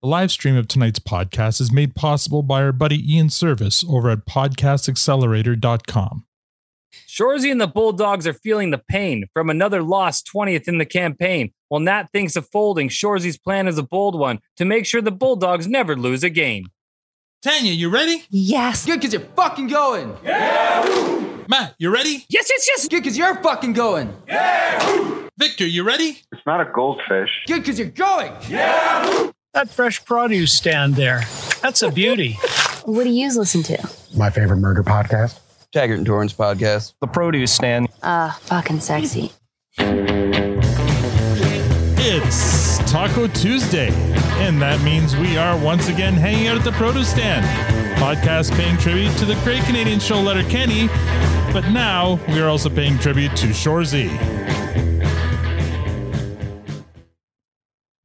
The live stream of tonight's podcast is made possible by our buddy Ian Service over at podcastaccelerator.com. Shoresy and the Bulldogs are feeling the pain from another loss 20th in the campaign. While Nat thinks of folding, Shoresy's plan is a bold one to make sure the Bulldogs never lose a game. Tanya, you ready? Yes. Good, cause you're fucking going. Yeah. Matt, you ready? Yes, yes, yes. Good, cause you're fucking going. Yeah. Victor, you ready? It's not a goldfish. Good, cause you're going. That fresh produce stand there. That's a beauty. What do you listen to? my favorite murder podcast. Taggart and Torrance podcast. The produce stand. Uh, fucking sexy. It's Taco Tuesday, and that means we are once again hanging out at the produce stand. Podcast paying tribute to the great Canadian show Letterkenny, but now we are also paying tribute to Shoresy.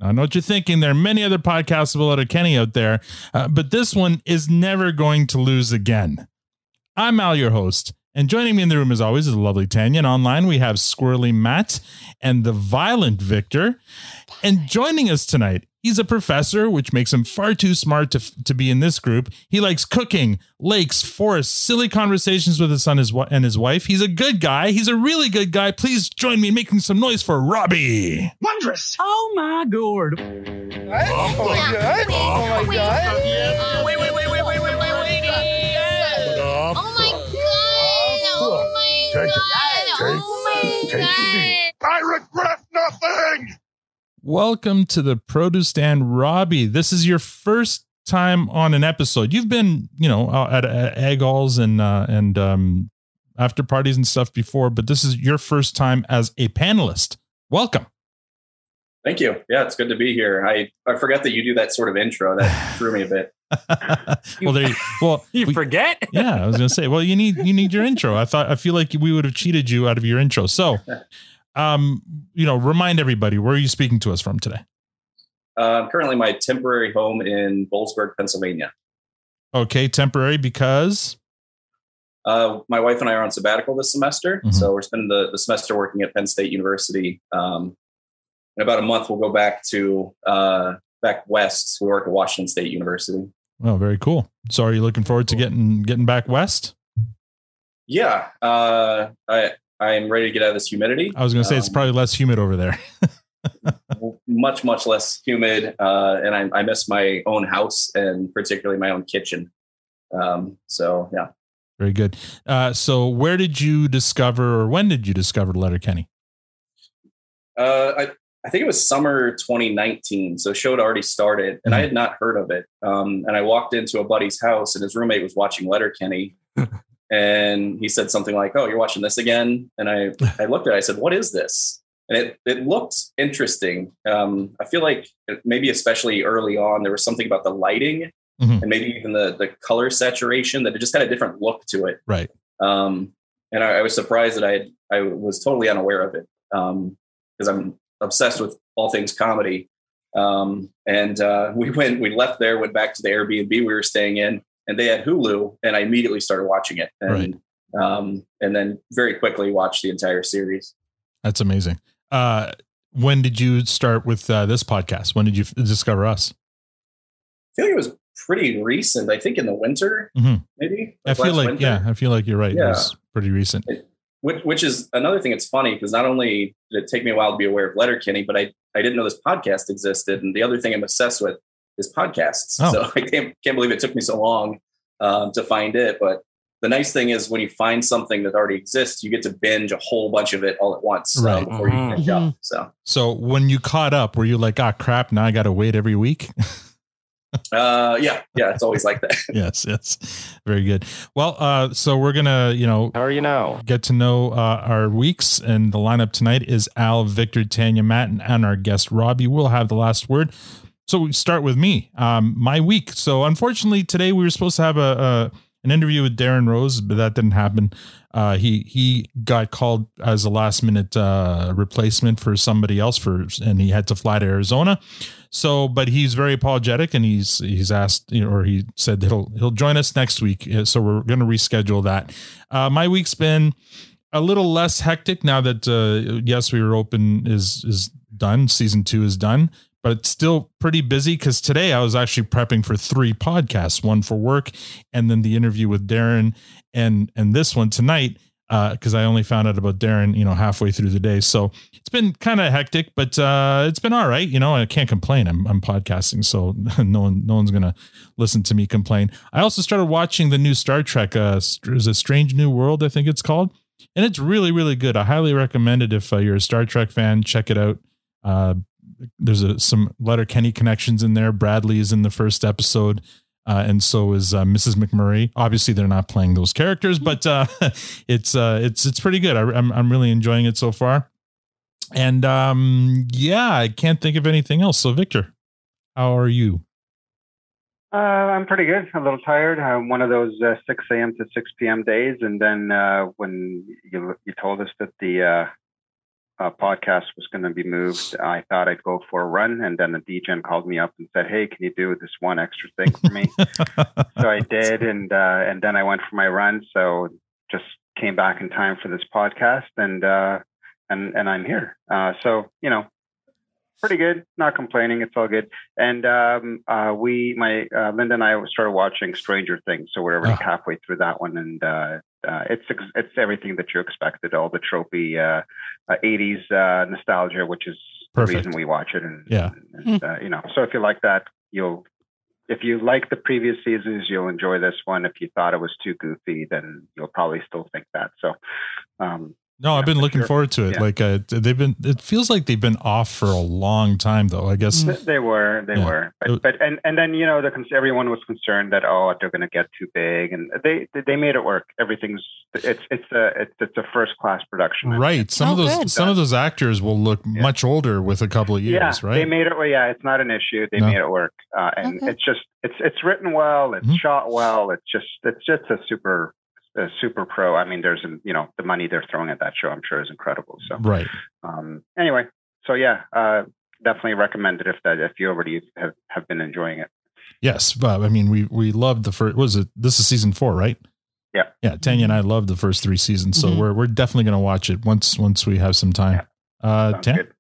I know what you're thinking. There are many other podcasts about Letterkenny out there, uh, but this one is never going to lose again. I'm Al, your host, and joining me in the room as always is lovely Tanya. And online we have Squirrely Matt and the violent Victor. And joining us tonight, he's a professor, which makes him far too smart to, to be in this group. He likes cooking, lakes, forests, silly conversations with his son his, and his wife. He's a good guy. He's a really good guy. Please join me in making some noise for Robbie. Wondrous. Oh my gourd. Oh my god. Oh my god. Wait, wait, wait, wait, wait, wait, wait, wait. Oh my god! Oh my Take it. god! Oh my god! I regret nothing. Welcome to the produce stand, Robbie. This is your first time on an episode. You've been, you know, uh, at, at egg alls and uh, and um, after parties and stuff before, but this is your first time as a panelist. Welcome. Thank you. Yeah, it's good to be here. I, I forget that you do that sort of intro. That threw me a bit. well, there. You, well, You we- forget? yeah, I was gonna say. Well, you need you need your intro. I thought I feel like we would have cheated you out of your intro. So, um, you know, remind everybody where are you speaking to us from today? Uh, currently, my temporary home in Boalsburg, Pennsylvania. Okay, temporary because Uh, my wife and I are on sabbatical this semester, Mhm. so we're spending the, the semester working at Penn State University. Um, in about a month, we'll go back to uh, back west. We work at Washington State University. oh, very cool. So, are you looking forward to getting getting back west? Yeah, uh, I I'm ready to get out of this humidity. I was gonna say it's Um, probably less humid over there. much much less humid, uh, and I, I miss my own house and particularly my own kitchen. Um, so yeah. Very good. Uh, so, where did you discover, or when did you discover Letterkenny? Uh, I, I think it was summer 2019. So show had already started, and I had not heard of it. Um, and I walked into a buddy's house, and his roommate was watching Letterkenny, and he said something like, "Oh, you're watching this again?" And I I looked at it. I said, "What is this?" And it it looked interesting. Um, I feel like maybe especially early on, there was something about the lighting Mhm. and maybe even the the color saturation that it just had a different look to it. Right. Um, and I, I was surprised that I had, I was totally unaware of it because I'm obsessed with all things comedy. Um, and uh, we went, we left there, went back to the Airbnb we were staying in, and they had Hulu, and I immediately started watching it, and um, and then very quickly watched the entire series. That's amazing. Uh, when did you start with uh, this podcast? When did you f- discover us? I feel like it was pretty recent. I think in the winter, Mhm. maybe. I feel like, winter. yeah, I feel like you're right. It was pretty recent. which, which is another thing that's funny because not only did it take me a while to be aware of Letterkenny, but I, I didn't know this podcast existed. And the other thing I'm obsessed with is podcasts. Oh. So I can't, can't believe it took me so long um, to find it. But the nice thing is when you find something that already exists, you get to binge a whole bunch of it all at once uh, Right. before you catch up. So So, when you caught up, were you like, ah, crap, now I got to wait every week? uh, yeah, yeah, it's always like that. yes, yes. Very good. Well, uh, so we're gonna, you know, How are you now? get to know uh, our weeks, and the lineup tonight is Al, Victor, Tanya, Matt, and, and our guest Robbie. will have the last word. So we start with me. Um, my week. So unfortunately, today we were supposed to have a, a an interview with Darren Rose, but that didn't happen. Uh, he he got called as a last minute uh, replacement for somebody else for, and he had to fly to Arizona. So, but he's very apologetic, and he's he's asked, you know, or he said he'll he'll join us next week. So we're going to reschedule that. Uh, my week's been a little less hectic now that uh, yes, we were open is is done. Season two is done, but it's still pretty busy because today I was actually prepping for three podcasts, one for work, and then the interview with Darren, and and this one tonight because I only found out about Darren, you know, halfway through the day. So it's been kind of hectic, but uh, it's been all right. You know, I can't complain. I'm, I'm podcasting, so no one no one's gonna listen to me complain. I also started watching the new Star Trek. Uh, is a Strange New World, I think it's called, and it's really really good. I highly recommend it if uh, you're a Star Trek fan. Check it out. There's a, some Letterkenny connections in there. Bradley is in the first episode. Uh, and so is uh, Mrs. McMurray. Obviously, they're not playing those characters, but uh, it's uh, it's it's pretty good. I, I'm I'm really enjoying it so far. And um, yeah, I can't think of anything else. So, Victor, how are you? Uh, I'm pretty good. A little tired. Uh, one of those uh, 6 a.m. to 6 p.m. days, and then uh, when you you told us that the uh, podcast was going to be moved, I thought I'd go for a run, and then the DJ called me up and said, "Hey, can you do this one extra thing for me?" so I did, and uh, and then I went for my run. So just came back in time for this podcast, and uh, and and I'm here. Uh, so you know, pretty good. Not complaining. It's all good. And um, uh, we, my uh, Linda and I started watching Stranger Things, so we're already Oh. halfway through that one, and uh, it's it's everything that you expected. All the tropey uh, uh, '80s uh, nostalgia, which is Perfect. the reason we watch it. And, Yeah. and uh, you know, so if you like that, you'll. If you like the previous seasons, you'll enjoy this one. If you thought it was too goofy, then you'll probably still think that. So, um, No, I've been looking sure. forward to it. Yeah. Like uh, they've been. It feels like they've been off for a long time, though. I guess. They were, they Yeah. were, but, but and and then you know the everyone was concerned that oh they're going to get too big, and they they made it work. Everything's it's it's a it's, it's a first class production. Right. Some of Oh, those good. some of those actors will look Yeah. much older with a couple of years, yeah, right? they made it. Well, yeah, it's not an issue. They No. made it work, uh, and Okay. it's just it's it's written well. It's Mhm. shot well. It's just it's just a super a super pro. I mean, there's an you know the money they're throwing at that show. I'm sure is incredible. So right. um, anyway, so yeah, uh, definitely recommend it if that if you already have have been enjoying it. Yes, but I mean, we we loved the first. Was it? This is season four, right? Yeah. Yeah. Tanya and I loved the first three seasons, so Mhm. we're we're definitely going to watch it once once we have some time. Uh, Sounds Tan? good.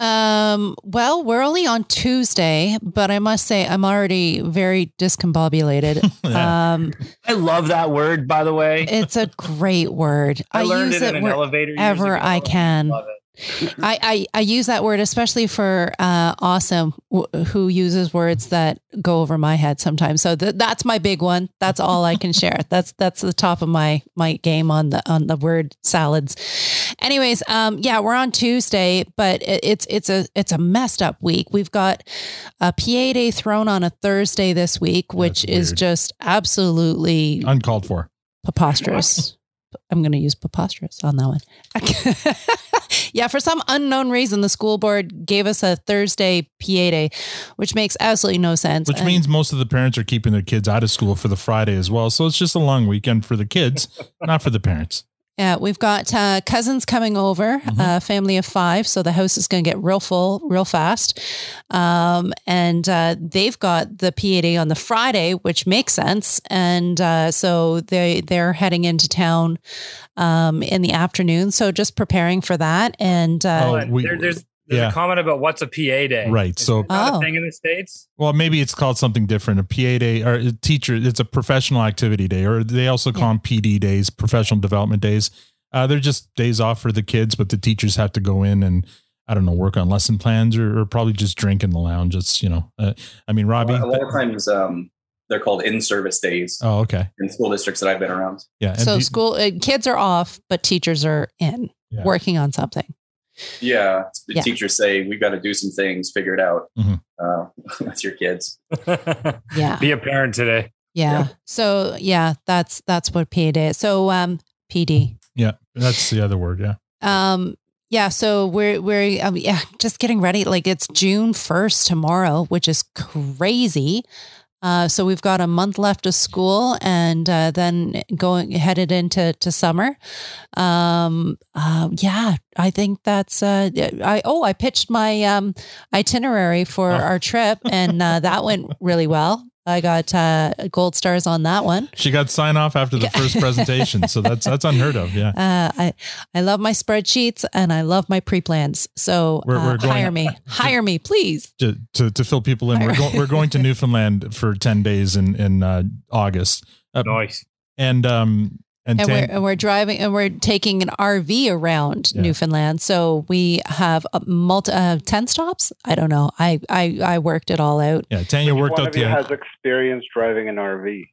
Um, well, we're only on Tuesday, but I must say I'm already very discombobulated. Yeah. um, I love that word, by the way. it's a great word. I, learned use it in it an elevator. years wherever ago. I can. Love it. I, I, I use that word especially for uh, awesome w- who uses words that go over my head sometimes. So th- that's my big one. That's all I can share. That's that's the top of my my game on the on the word salads. Anyways, um, yeah, we're on Tuesday, but it, it's it's a it's a messed up week. We've got a PA day thrown on a Thursday this week, which is just absolutely Uncalled for. preposterous. I'm going to use preposterous on that one. yeah, for some unknown reason, the school board gave us a Thursday PA day, which makes absolutely no sense. Which And- means most of the parents are keeping their kids out of school for the Friday as well. So it's just a long weekend for the kids, not for the parents. Yeah, we've got uh, cousins coming over, Mhm. a family of five. So the house is going to get real full real fast. Um, and uh, they've got the PA day on the Friday, which makes sense. And uh, so they, they're heading into town um, in the afternoon. So just preparing for that. And uh, Oh, Hold we- There- there's there's yeah. a comment about what's a PA day. Right. Is So- that Oh. thing in the states. Well, maybe it's called something different. A PA day or a teacher. It's a professional activity day, or they also call them PD days, professional development days. Uh, they're just days off for the kids, but the teachers have to go in and I don't know, work on lesson plans or, or probably just drink in the lounge. It's you know, uh, I mean, Robbie. a lot of times um, they're called in-service days oh, okay, in school districts that I've been around. yeah. And so do- school uh, kids are off, but teachers are in Yeah. working on something. Yeah, the Yeah. teachers say we've got to do some things, figure it out Mhm. uh, with your kids. Yeah. Be a parent today. Yeah. Yeah. So yeah, that's that's what PD. is. So um PD. yeah, that's the other word. Yeah. Um yeah, so we're we're um, yeah, just getting ready. Like it's June 1st tomorrow, which is crazy. Uh, so we've got a month left of school and uh, then going headed into to summer. Um, uh, yeah, I think that's uh, I oh I pitched my um, itinerary for Oh. our trip and uh, that went really well. I got uh, gold stars on that one. She got sign off after the first presentation, so that's that's unheard of. Yeah. Uh, I I love my spreadsheets and I love my pre plans. So We're- uh, we're going- hire me, hire me, please. To, to, to fill people in, we're going we're going to Newfoundland for ten days in in uh, August. Uh, Nice. and um and, And Tan- we're and we're driving and we're taking an RV around Yeah. Newfoundland. So we have a multi uh, ten stops. I don't know. I I I worked it all out. yeah, Tanya worked out of the has experience driving an RV?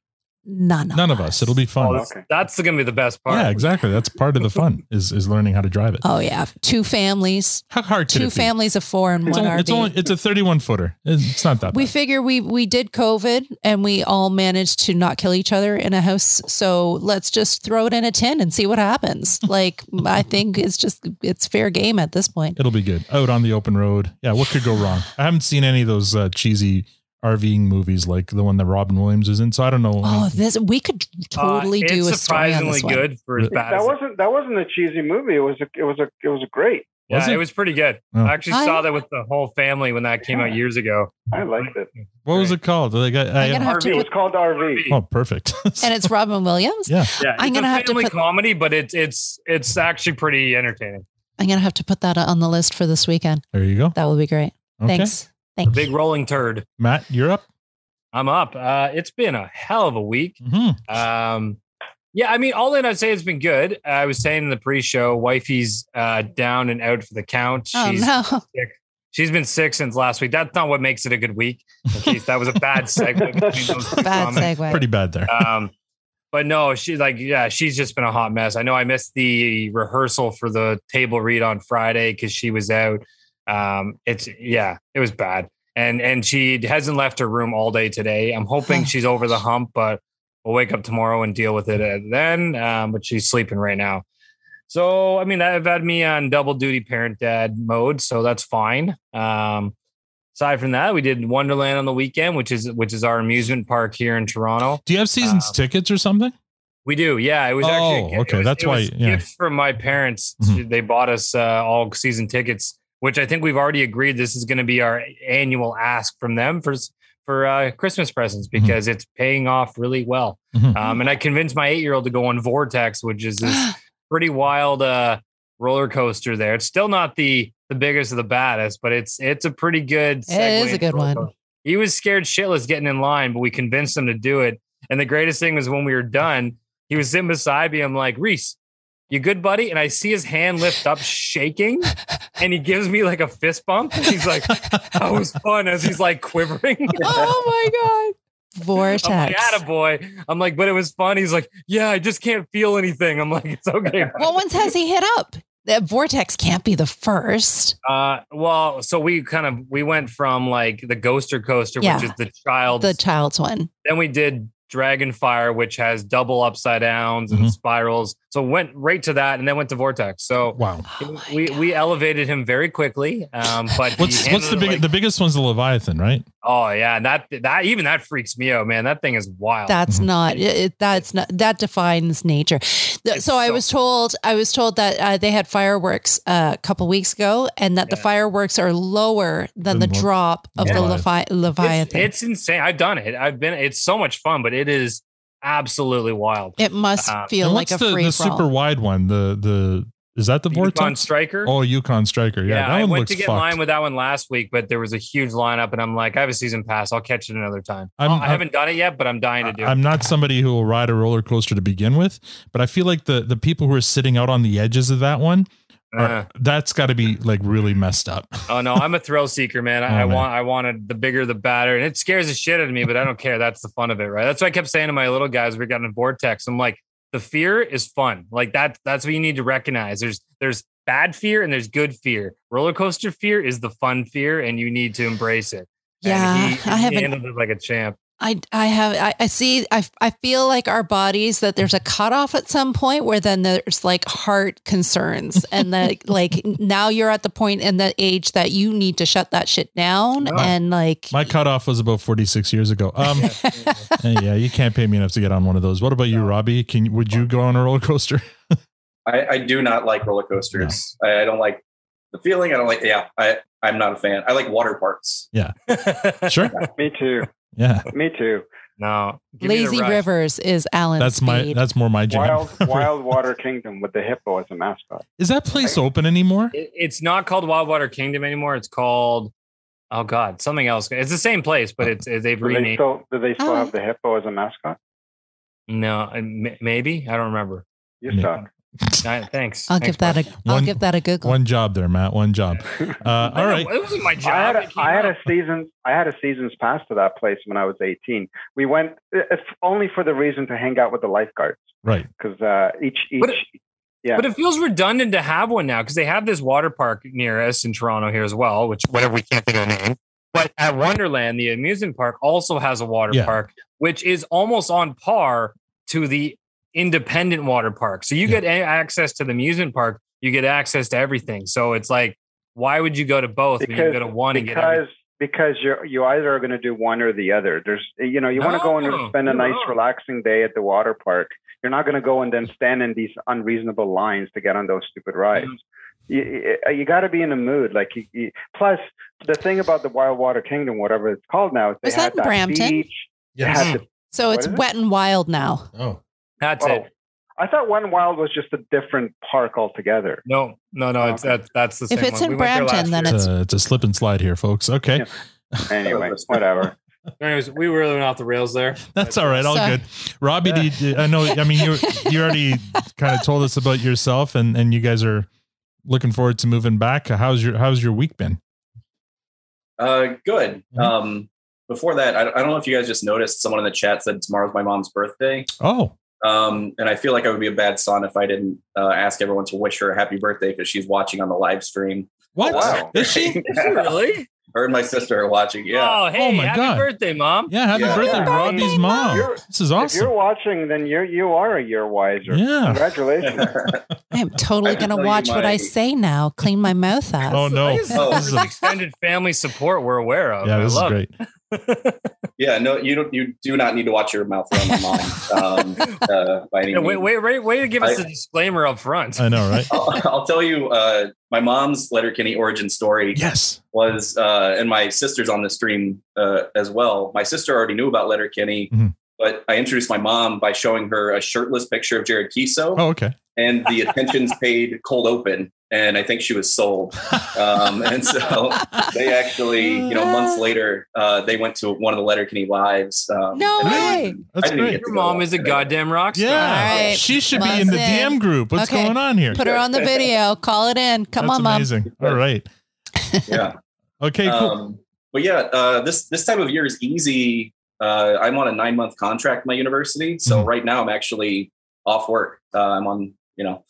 None of none of us. It'll be fun. Oh, that's, Okay. that's going to be the best part. yeah, exactly. That's part of the fun is is learning how to drive it. Oh yeah, two families, How hard two families of four in It's one only, RV. it's only it's a 31 footer. It's not that we bad. figure we we did COVID and we all managed to not kill each other in a house. So let's just throw it in a tin and see what happens. Like I think it's just it's fair game at this point. It'll be good. Out on the open road. Yeah, what could go wrong? I haven't seen any of those uh, cheesy RVing movies like the one that Robin Williams is in, so I don't know. Oh, this we could totally Uh, do a it's story on surprisingly this one. good for as bad That as wasn't that wasn't a cheesy movie. It was a it was a it was a great. Yeah, Was it? it? was pretty good. Oh. I actually I- saw that with the whole family when that came out years ago. I liked it. what was it called? Like, I, I, I'm gonna have RV. to It was called RV. oh, perfect. and it's Robin Williams. yeah. Yeah, I'm it's gonna a have to family put- comedy, but it's it's it's actually pretty entertaining. I'm gonna have to put that on the list for this weekend. There you go. That will be great. Okay. Thanks. Thanks. Big rolling turd. Matt, you're up. I'm up. Uh, it's been a hell of a week. hmm Um, yeah, I mean, all in, I'd say it's been good. I was saying in the pre-show, wifey's uh, down and out for the count. Oh She's no. sick. She's been sick since last week. That's not what makes it a good week. In case that was a bad segue between those two Bad comments. segue. Pretty bad there. Um, but no, she's like, yeah, she's just been a hot mess. I know I missed the rehearsal for the table read on Friday because she was out. Um, it's yeah, it was bad, and and she hasn't left her room all day today. I'm hoping she's over the hump, but we'll wake up tomorrow and deal with it uh, then. Um, but she's sleeping right now. So I mean, I've had me on double duty parent dad mode, so that's fine. Um, aside from that, we did Wonderland on the weekend, which is which is our amusement park here in Toronto. Do you have seasons um, tickets or something? We do, yeah. It was Oh, actually okay, was- that's why- yeah. Gifts from my parents. Mhm. They bought us uh, all season tickets, which I think we've already agreed this is going to be our annual ask from them for for uh, Christmas presents Mhm. because it's paying off really well. Mhm. Um, and I convinced my eight year old to go on Vortex, which is this pretty wild uh, roller coaster. There, it's still not the the biggest of the baddest, but it's it's a pretty good. It is a good one. coaster. He was scared shitless getting in line, but we convinced him to do it. And the greatest thing was when we were done, he was sitting beside me. I'm like, Reese, you good, buddy? And I see his hand lift up, shaking, and he gives me like a fist bump. He's like, that was fun as he's like quivering. oh my god. Vortex. I'm like, attaboy. I'm like, but it was fun. He's like, yeah, I just can't feel anything. I'm like, it's okay. what ones has he hit up? The vortex can't be the first. Uh, well, so we kind of we went from like the Ghoster Coaster, Yeah. which is the child. The child's one. then we did Dragonfire, which has double upside downs and Mhm. spirals. So went right to that, and then went to Vortex. So Wow. Oh we God. we elevated him very quickly. Um, but What's what's the handled big like- the biggest one's the Leviathan, right? Oh yeah, and that that even that freaks me out, man. That thing is wild. That's Mhm. not it, it- that's not that defines nature. The- It's So I so- was told I was told that uh, they had fireworks uh, a couple weeks ago, and that the fireworks are lower than the Than what- drop of the Leviathan. Levi- it's, Leviathan. it's insane. I've done it. I've been. It's so much fun, but it is absolutely wild. it must uh, feel like what's a the, free the for all. super wide one? The the is that the Yukon vortex? Striker. Oh, Yukon Striker. Yeah, yeah, that I one went to get fucked. in line with that one last week, but there was a huge lineup, and I'm like, I have a season pass. I'll catch it another time. I'm- Oh, I I'm- haven't done it yet, but I'm dying to do it. I'm not somebody who will ride a roller coaster to begin with, but I feel like the the people who are sitting out on the edges of that one, are, Uh, that's got to be like really messed up. oh no, I'm a thrill seeker, man. I, Oh, I man. want, I wanted the bigger the better, and it scares the shit out of me, but I don't care. That's the fun of it, right? That's what I kept saying to my little guys. We got in a vortex. I'm like, the fear is fun. Like that. That's what you need to recognize. There's there's bad fear and there's good fear. Roller coaster fear is the fun fear, and you need to embrace it. And Yeah, he, I he haven't- like a champ. I I have I, I see I I feel like our bodies that there's a cutoff at some point where then there's like heart concerns and that like now you're at the point in the age that you need to shut that shit down Oh. and like My cutoff was about 46 years ago. Um, yeah, you can't pay me enough to get on one of those. What about you, Robbie? Can would you go on a roller coaster? I, I do not like roller coasters. I, I don't like the feeling. I don't like. Yeah, I I'm not a fan. I like water parks. Yeah sure. Me too. Yeah, Me too. No, give me the Lazy. Rivers is Alan. that's my Speed. that's more my jam. Wild Wild Water Kingdom with the hippo as a mascot. Is that place open anymore? It- it's not called Wildwater Kingdom anymore. It's called oh god, something else. It's the same place, but it's they've Do they renamed. still do they still Oh. have the hippo as a mascot? No, m- maybe I don't remember. You Yeah. suck. Uh, thanks. I'll Thanks, give that a. bud. will One- give that a Google. One job there, Matt. One job. Uh, all right. It wasn't my job. I had It a, had a season I had a season's pass to that place when I was 18. We went if only for the reason to hang out with the lifeguards Right. because uh, each each But yeah. But it feels redundant to have one now because they have this water park near us in Toronto here as well, which whatever we can't think of the name. But at Wonderland, the amusement park also has a water Yeah. park, which is almost on par to the independent water park. So you Yeah. get access to the amusement park, you get access to everything. So it's like, why would you go to both when you go to one and get everything? because because you're you either are going to do one or the other. There's you know you want to go and spend a you're nice relaxing day at the water park. You're not going to go and then stand in these unreasonable lines to get on those stupid rides. Mm-hmm. You, you, got to be in the mood. Like you, you, plus the thing about the Wild Water Kingdom, whatever it's called now, is they Was that had in that Brampton? beach. They had the- so it's what is it? wet and wild now. Oh. That's oh, it. I thought One Wild was just a different park altogether. No, no, no. It's that, that's the same. If same it's one. in We went there last Brampton, then. It's a, it's a slip and slide here, folks. Okay. Yeah. Anyway, whatever. Anyways, we really went off the rails there. That's all right. All Sorry. good. Robbie, do you, I know, I mean, you you already kind of told us about yourself and, and you guys are looking forward to moving back. How's your, how's your week been? Uh, good. Mhm. Um, before that, I, I don't know if you guys just noticed someone in the chat said tomorrow's my mom's birthday. Oh, Um, and I feel like I would be a bad son if I didn't uh, ask everyone to wish her a happy birthday because she's watching on the live stream. what? wow. Is she? Is it really? Her and my sister are watching. Yeah. Oh, hey, Oh my happy God. birthday, mom. Yeah. Happy Yeah. birthday, Yeah. Robbie's mom. You're- This is awesome. If you're watching, then you're you are a year wiser. Yeah. Congratulations. I am totally I going to watch what I say now. Clean my mouth out. Oh, no. This is Oh. this is extended family support we're aware of. Yeah, I this is love great. yeah. No, you don't. You do not need to watch your mouth around my mom um, uh, by any Yeah, means. wait, wait, wait, wait to give us I- a disclaimer up front. I know, right? I'll, I'll tell you. Uh, my mom's Letterkenny origin story Yes. was, uh, and my sister's on the stream uh, as well. My sister already knew about Letterkenny, Mhm. But I introduced my mom by showing her a shirtless picture of Jared Keeso Oh, okay. and the attentions paid cold open. And I think she was sold. Um, and so they actually, you know, months later, uh, they went to one of the Letterkenny lives. Um, No and I way. That's I didn't great. get to Your mom is a goddamn rock star. Yeah. All right. She should be in the in. DM group. What's Okay. going on here? Put her on the video. Call it in. Come That's on, mom. amazing. All right. Yeah. Okay, cool. Um, but yeah, uh, this this time of year is easy. Uh, I'm on a nine month contract at my university, so Mhm. right now I'm actually off work. Uh, I'm on you know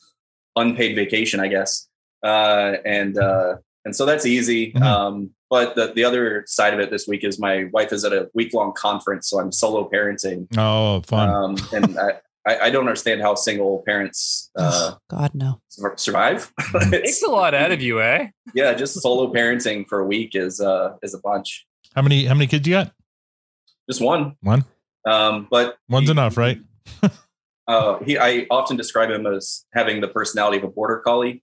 unpaid vacation, I guess, uh, and uh, and so that's easy. Mhm. Um, but the the other side of it this week is my wife is at a week long conference, so I'm solo parenting, oh, fun. um, and I, I I don't understand how single parents uh, God, no. survive. Mm-hmm. Takes It's- a lot out of you, eh? yeah, just solo parenting for a week is uh, is a bunch. how many, how many kids you got? Just one. One. Um, but One's he- enough, right? Uh, he, I often describe him as having the personality of a border collie.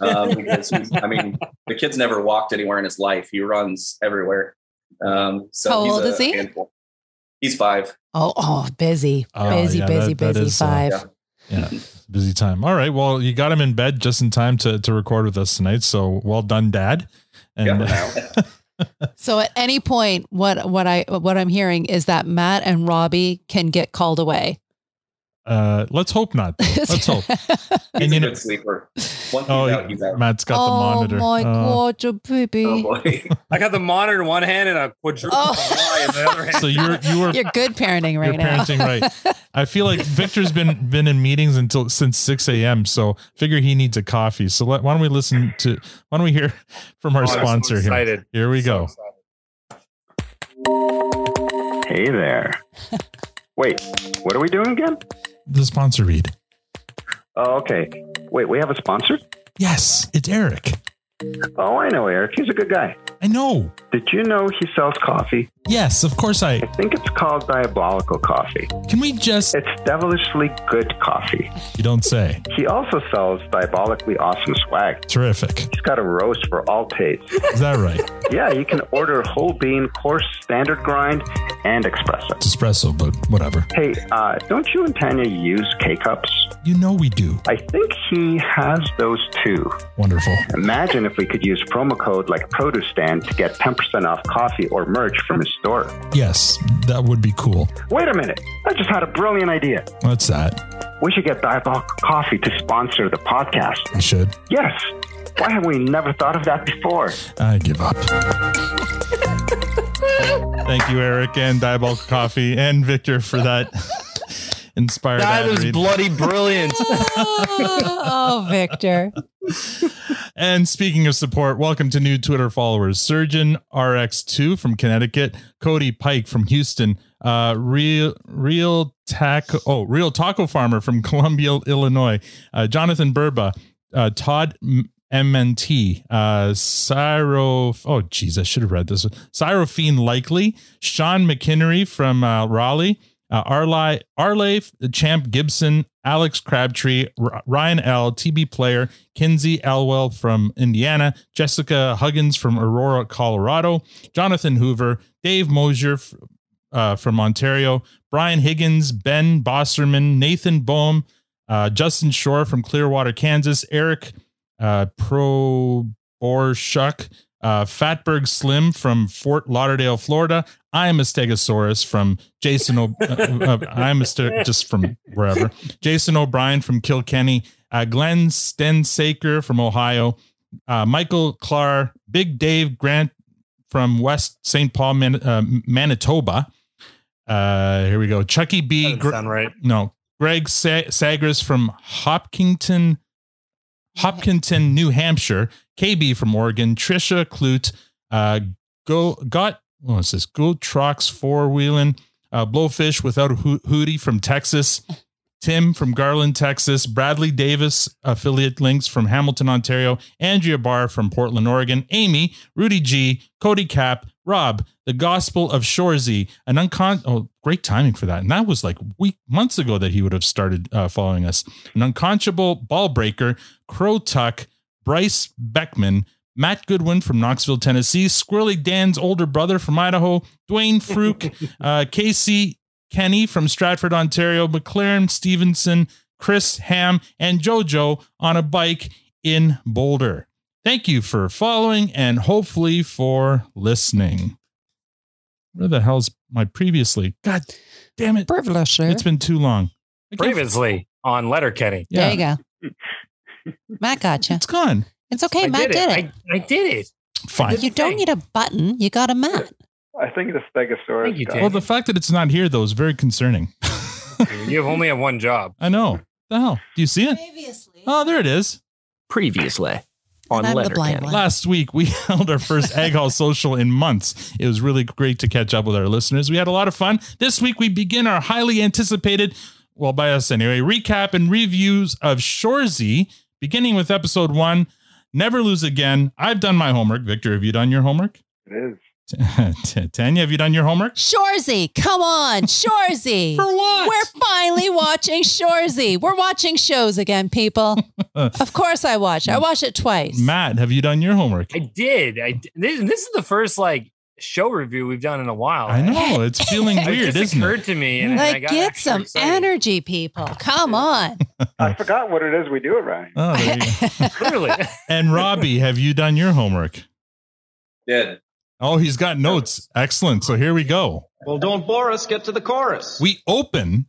Um, because he's, I mean, the kid's never walked anywhere in his life. He runs everywhere. Um, so How he's old is he? handful. He's five. Oh, oh, busy, Oh, busy, yeah, busy, that- that busy. is, uh, Five. yeah. Yeah. Busy time. All right. Well, you got him in bed just in time to, to record with us tonight. So well done, dad. And Yeah. So at any point, what what I what I'm hearing is that Matt and Robbie can get called away. Uh, let's hope not. though. Let's hope. He's And a you know- good sleeper. Once he's Oh, out, he's out. Matt's got the monitor. oh my Uh, god, your baby. Oh, boy. I got the monitor in one hand and a quadruple Oh. eye in the other hand. So you're you were You're good parenting right you're now. parenting right. I feel like Victor's been been in meetings until since six a.m. So figure he needs a coffee. So let, why don't we listen to why don't we hear from our Oh, I'm so sponsor here? Here we So go. excited. Hey there. Wait, what are we doing again? The sponsor read. Oh, okay. Wait, we have a sponsor? Yes, it's Eric. Oh, I know Eric. He's a good guy. I know. Did you know he sells coffee? Yes, of course I I think it's called Diabolical Coffee. can we just It's devilishly good coffee. you don't say. He also sells diabolically awesome swag. Terrific. He's got a roast for all tastes. Is that right? yeah, you can order whole bean, coarse, standard grind, and espresso. It's espresso, but whatever. Hey, uh, don't you and Tanya use K cups? You know we do. I think he has those too. Wonderful. Imagine if we could use promo code like Produce Stand to get 10% off coffee or merch from his store. Yes, that would be cool. Wait a minute. I just had a brilliant idea. What's that? We should get Diabolic Coffee to sponsor the podcast. We should. Yes. Why have we never thought of that before? I give up. Thank you, Eric and Diabolic Coffee and Victor for that inspired. That ad bloody brilliant. oh, Victor. And speaking of support, welcome to new Twitter followers: Surgeon RX2 from Connecticut, Cody Pike from Houston, uh, Real Real Taco oh Real Taco Farmer from Columbia, Illinois, uh, Jonathan Burba, uh, Todd M- MNT, uh, Cyro. Oh, geez, I should have read this. one. Cyrofine Likely, Sean McKinnery from uh, Raleigh, uh, Arlai, Champ Gibson, Alex Crabtree, R- Ryan L, TB Player, Kinsey Elwell from Indiana, Jessica Huggins from Aurora, Colorado, Jonathan Hoover, Dave Mosier f- uh, from Ontario, Brian Higgins, Ben Bosserman, Nathan Bohm, uh, Justin Shore from Clearwater, Kansas, Eric uh, Pro Borshuk, uh, Fatberg Slim from Fort Lauderdale, Florida. I am a Stegosaurus from Jason. O- uh, uh, I'm a ste- just from wherever. Jason O'Brien from Kilkenny. Uh, Glenn Stensaker from Ohio. Uh, Michael Clark, Big Dave Grant from West St. Paul, Man- uh, Manitoba. Uh, here we go. Chucky B. Gr- right. no, Greg Sa- Sagres from Hopkinton, Hopkinton, New Hampshire. KB from Oregon. Trisha Clute. Uh, go got what was this? Go Trucks four wheeling. Uh, Blowfish without a ho- from Texas. Tim from Garland, Texas. Bradley Davis, affiliate links from Hamilton, Ontario. Andrea Barr from Portland, Oregon. Amy, Rudy G, Cody Cap, Rob, the Gospel of Shoresy, an uncon. Oh, great timing for that. And that was like week months ago that he would have started uh, following us. An unconscionable ball breaker, Crow Tuck, Bryce Beckman, Matt Goodwin from Knoxville, Tennessee, Squirrely Dan's older brother from Idaho, Dwayne Fruke, uh, Casey Kenny from Stratford, Ontario, McLaren Stevenson, Chris Ham, and JoJo on a bike in Boulder. Thank you for following and hopefully for listening. Where the hell's my previously? God damn it. Previously. It's been too long. I can't- Previously on Letterkenny. There you go. Matt gotcha. It's gone. It's okay. I Matt did did it. it. I, I did it. Fine. You don't need a button. You got a Matt. I think the Stegosaurus. Thank you, guy- Tim. Well, the fact that it's not here though is very concerning. You have only have one job. I know. The hell? Do you see it? Previously. Oh, there it is. Previously on And I'm the blind one. Last week we held our first Egg Hall social in months. It was really great to catch up with our listeners. We had a lot of fun. This week we begin our highly anticipated, well, by us anyway, recap and reviews of Shoresy, beginning with episode one. Never lose again. I've done my homework. Victor, have you done your homework? It is. Tanya, have you done your homework? Shoresy, come on, Shoresy. For what? We're finally watching Shoresy. We're watching shows again, people. of course I watch. I watch it twice. Matt, have you done your homework? I did. I d- this, this is the first like show review we've done in a while. I know. It's feeling It weird, just isn't occurred it? to me, and, and I like, got get some excited. energy, people. Come on. I forgot what it is we do around. here. Oh, there. Clearly, And Robbie, have you done your homework? Did. Oh, he's got notes. Excellent. So here we go. Well, don't bore us. Get to the chorus. We open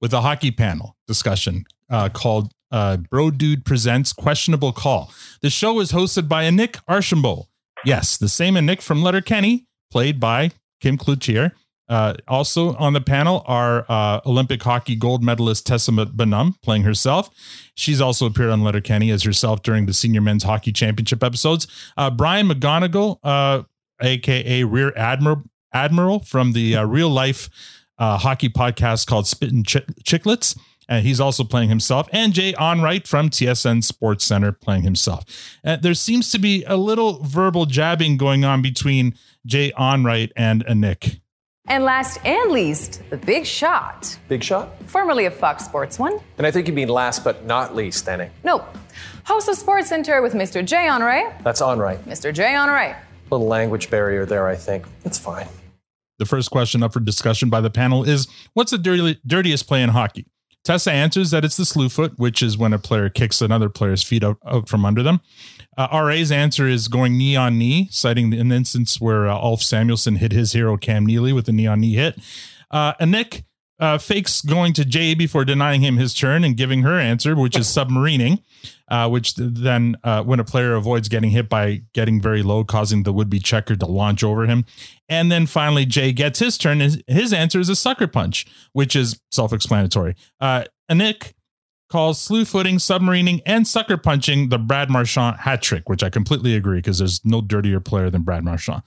with a hockey panel discussion uh, called uh, Bro Dude Presents Questionable Call. The show is hosted by Nick Archambault. Yes, the same and Nick from Letterkenny, played by Kim Cloutier. Uh, also on the panel are uh, Olympic hockey gold medalist Tessa Bonhomme playing herself. She's also appeared on Letterkenny as herself during the senior men's hockey championship episodes. Uh, Brian McGonagle, uh, aka Rear Admiral, Admiral from the uh, real life uh, hockey podcast called Spittin' Ch- Chiclets. And he's also playing himself. And Jay Onrait from TSN Sports Center playing himself. Uh, there seems to be a little verbal jabbing going on between Jay Onrait and a Nick. And last and least, the big shot, Big shot. formerly of Fox Sports One. And I think you mean last but not least, Annie. Nope. Host of Sports Center with Mr. Jay Honore. That's on right. Mr. Jay Honore. Little language barrier there, I think. It's fine. The first question up for discussion by the panel is What's the dirty, dirtiest play in hockey? Tessa answers that it's the slew foot, which is when a player kicks another player's feet out, out from under them. Uh, RA's answer is going knee on knee, citing an instance where uh, Ulf Samuelsson hit his hero Cam Neely with a knee on knee hit. Uh, and Nick uh, fakes going to Jay before denying him his turn and giving her answer, which is submarining, uh, which then, uh, when a player avoids getting hit by getting very low, causing the would be checker to launch over him. And then finally, Jay gets his turn. His, his answer is a sucker punch, which is self explanatory. Uh, Nick calls slew footing, submarining, and sucker punching the Brad Marchand hat trick, which I completely agree because there's no dirtier player than Brad Marchand.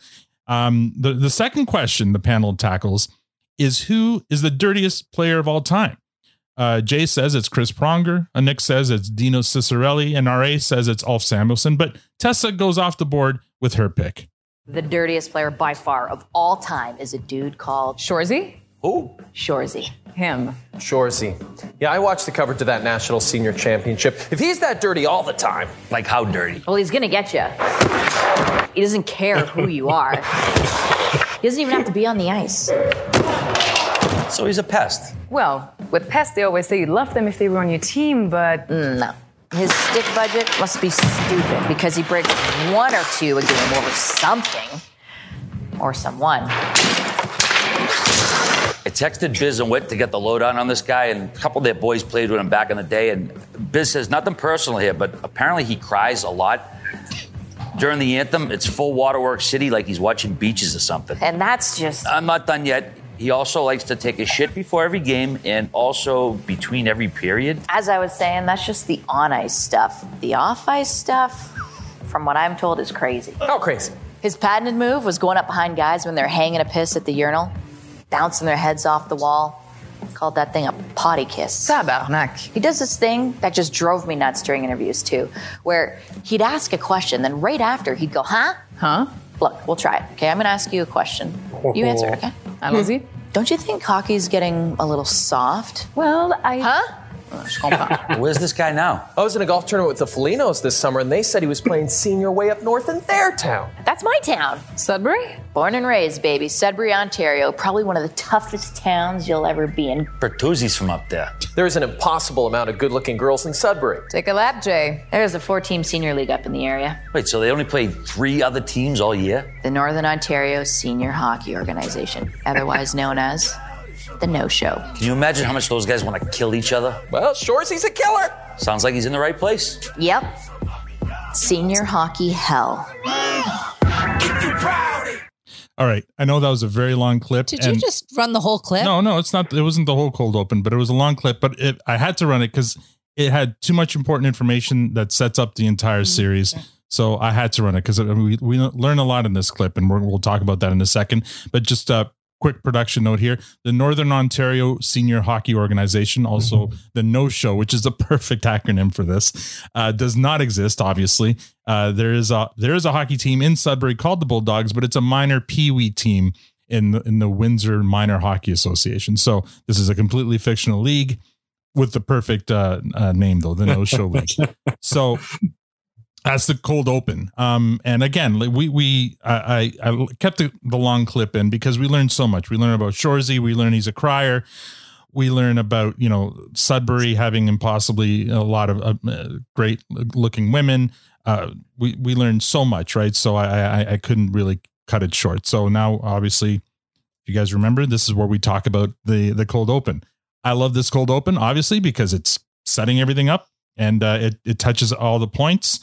Um, the, the second question the panel tackles is who is the dirtiest player of all time? Uh, Jay says it's Chris Pronger. Uh, Nick says it's Dino Ciccarelli. And RA says it's Ulf Samuelsson. But Tessa goes off the board with her pick. The dirtiest player by far of all time is a dude called Shoresy? Who? Shoresy. Him. Shoresy. Yeah, I watched the coverage of that national senior championship. If he's that dirty all the time, like how dirty? Well, he's gonna get you. He doesn't care who you are. He doesn't even have to be on the ice. So he's a pest. Well, with pests, they always say you love them if they were on your team, but. No. His stick budget must be stupid because he breaks one or two a game over something or someone. I texted Biz and Whit to get the lowdown on this guy, and a couple of their boys played with him back in the day. And Biz says nothing personal here, but apparently he cries a lot. During the anthem, it's full waterworks city like he's watching beaches or something. And that's just. I'm not done yet. He also likes to take a shit before every game and also between every period. As I was saying, that's just the on ice stuff. The off ice stuff, from what I'm told, is crazy. How crazy? His patented move was going up behind guys when they're hanging a piss at the urinal, bouncing their heads off the wall. Called that thing a potty kiss. Tabarnak. He does this thing that just drove me nuts during interviews too, where he'd ask a question, then right after he'd go, huh? Huh? Look, we'll try it. Okay, I'm gonna ask you a question. You answer, okay? Allons-y. Hmm. Don't you think hockey's getting a little soft? Well, I. Huh? Where's this guy now? I was in a golf tournament with the Felinos this summer, and they said he was playing senior way up north in their town. That's my town. Sudbury? Born and raised, baby. Sudbury, Ontario. Probably one of the toughest towns you'll ever be in. Bertuzzi's from up there. There's an impossible amount of good looking girls in Sudbury. Take a lap, Jay. There's a four team senior league up in the area. Wait, so they only play three other teams all year? The Northern Ontario Senior Hockey Organization, otherwise known as the No Show. Can you imagine how much those guys want to kill each other? Well, Shoresy's a killer. Sounds like he's in the right place. Yep. Senior hockey hell. All right. I know that was a very long clip. Did you just run the whole clip? No, no, it's not. It wasn't the whole cold open, but it was a long clip. But it, I had to run it because it had too much important information that sets up the entire mm-hmm. series. So I had to run it because we, we learn a lot in this clip, and we're, we'll talk about that in a second. But just a quick production note here: the Northern Ontario Senior Hockey Organization, also the No Show, which is the perfect acronym for this, uh, does not exist. Obviously, uh, there is a there is a hockey team in Sudbury called the Bulldogs, but it's a minor Pee Wee team in the, in the Windsor Minor Hockey Association. So this is a completely fictional league with the perfect uh, uh, name, though the No Show League. So that's the cold open. Um, and again, we we I I, kept the, the long clip in because we learned so much. We learned about Shoresy. We learn he's a crier. We learn about you know Sudbury having impossibly a lot of uh, great looking women. Uh, we we learned so much, right? So I, I I couldn't really cut it short. So now, obviously, if you guys remember, this is where we talk about the the cold open. I love this cold open, obviously, because it's setting everything up and uh, it it touches all the points,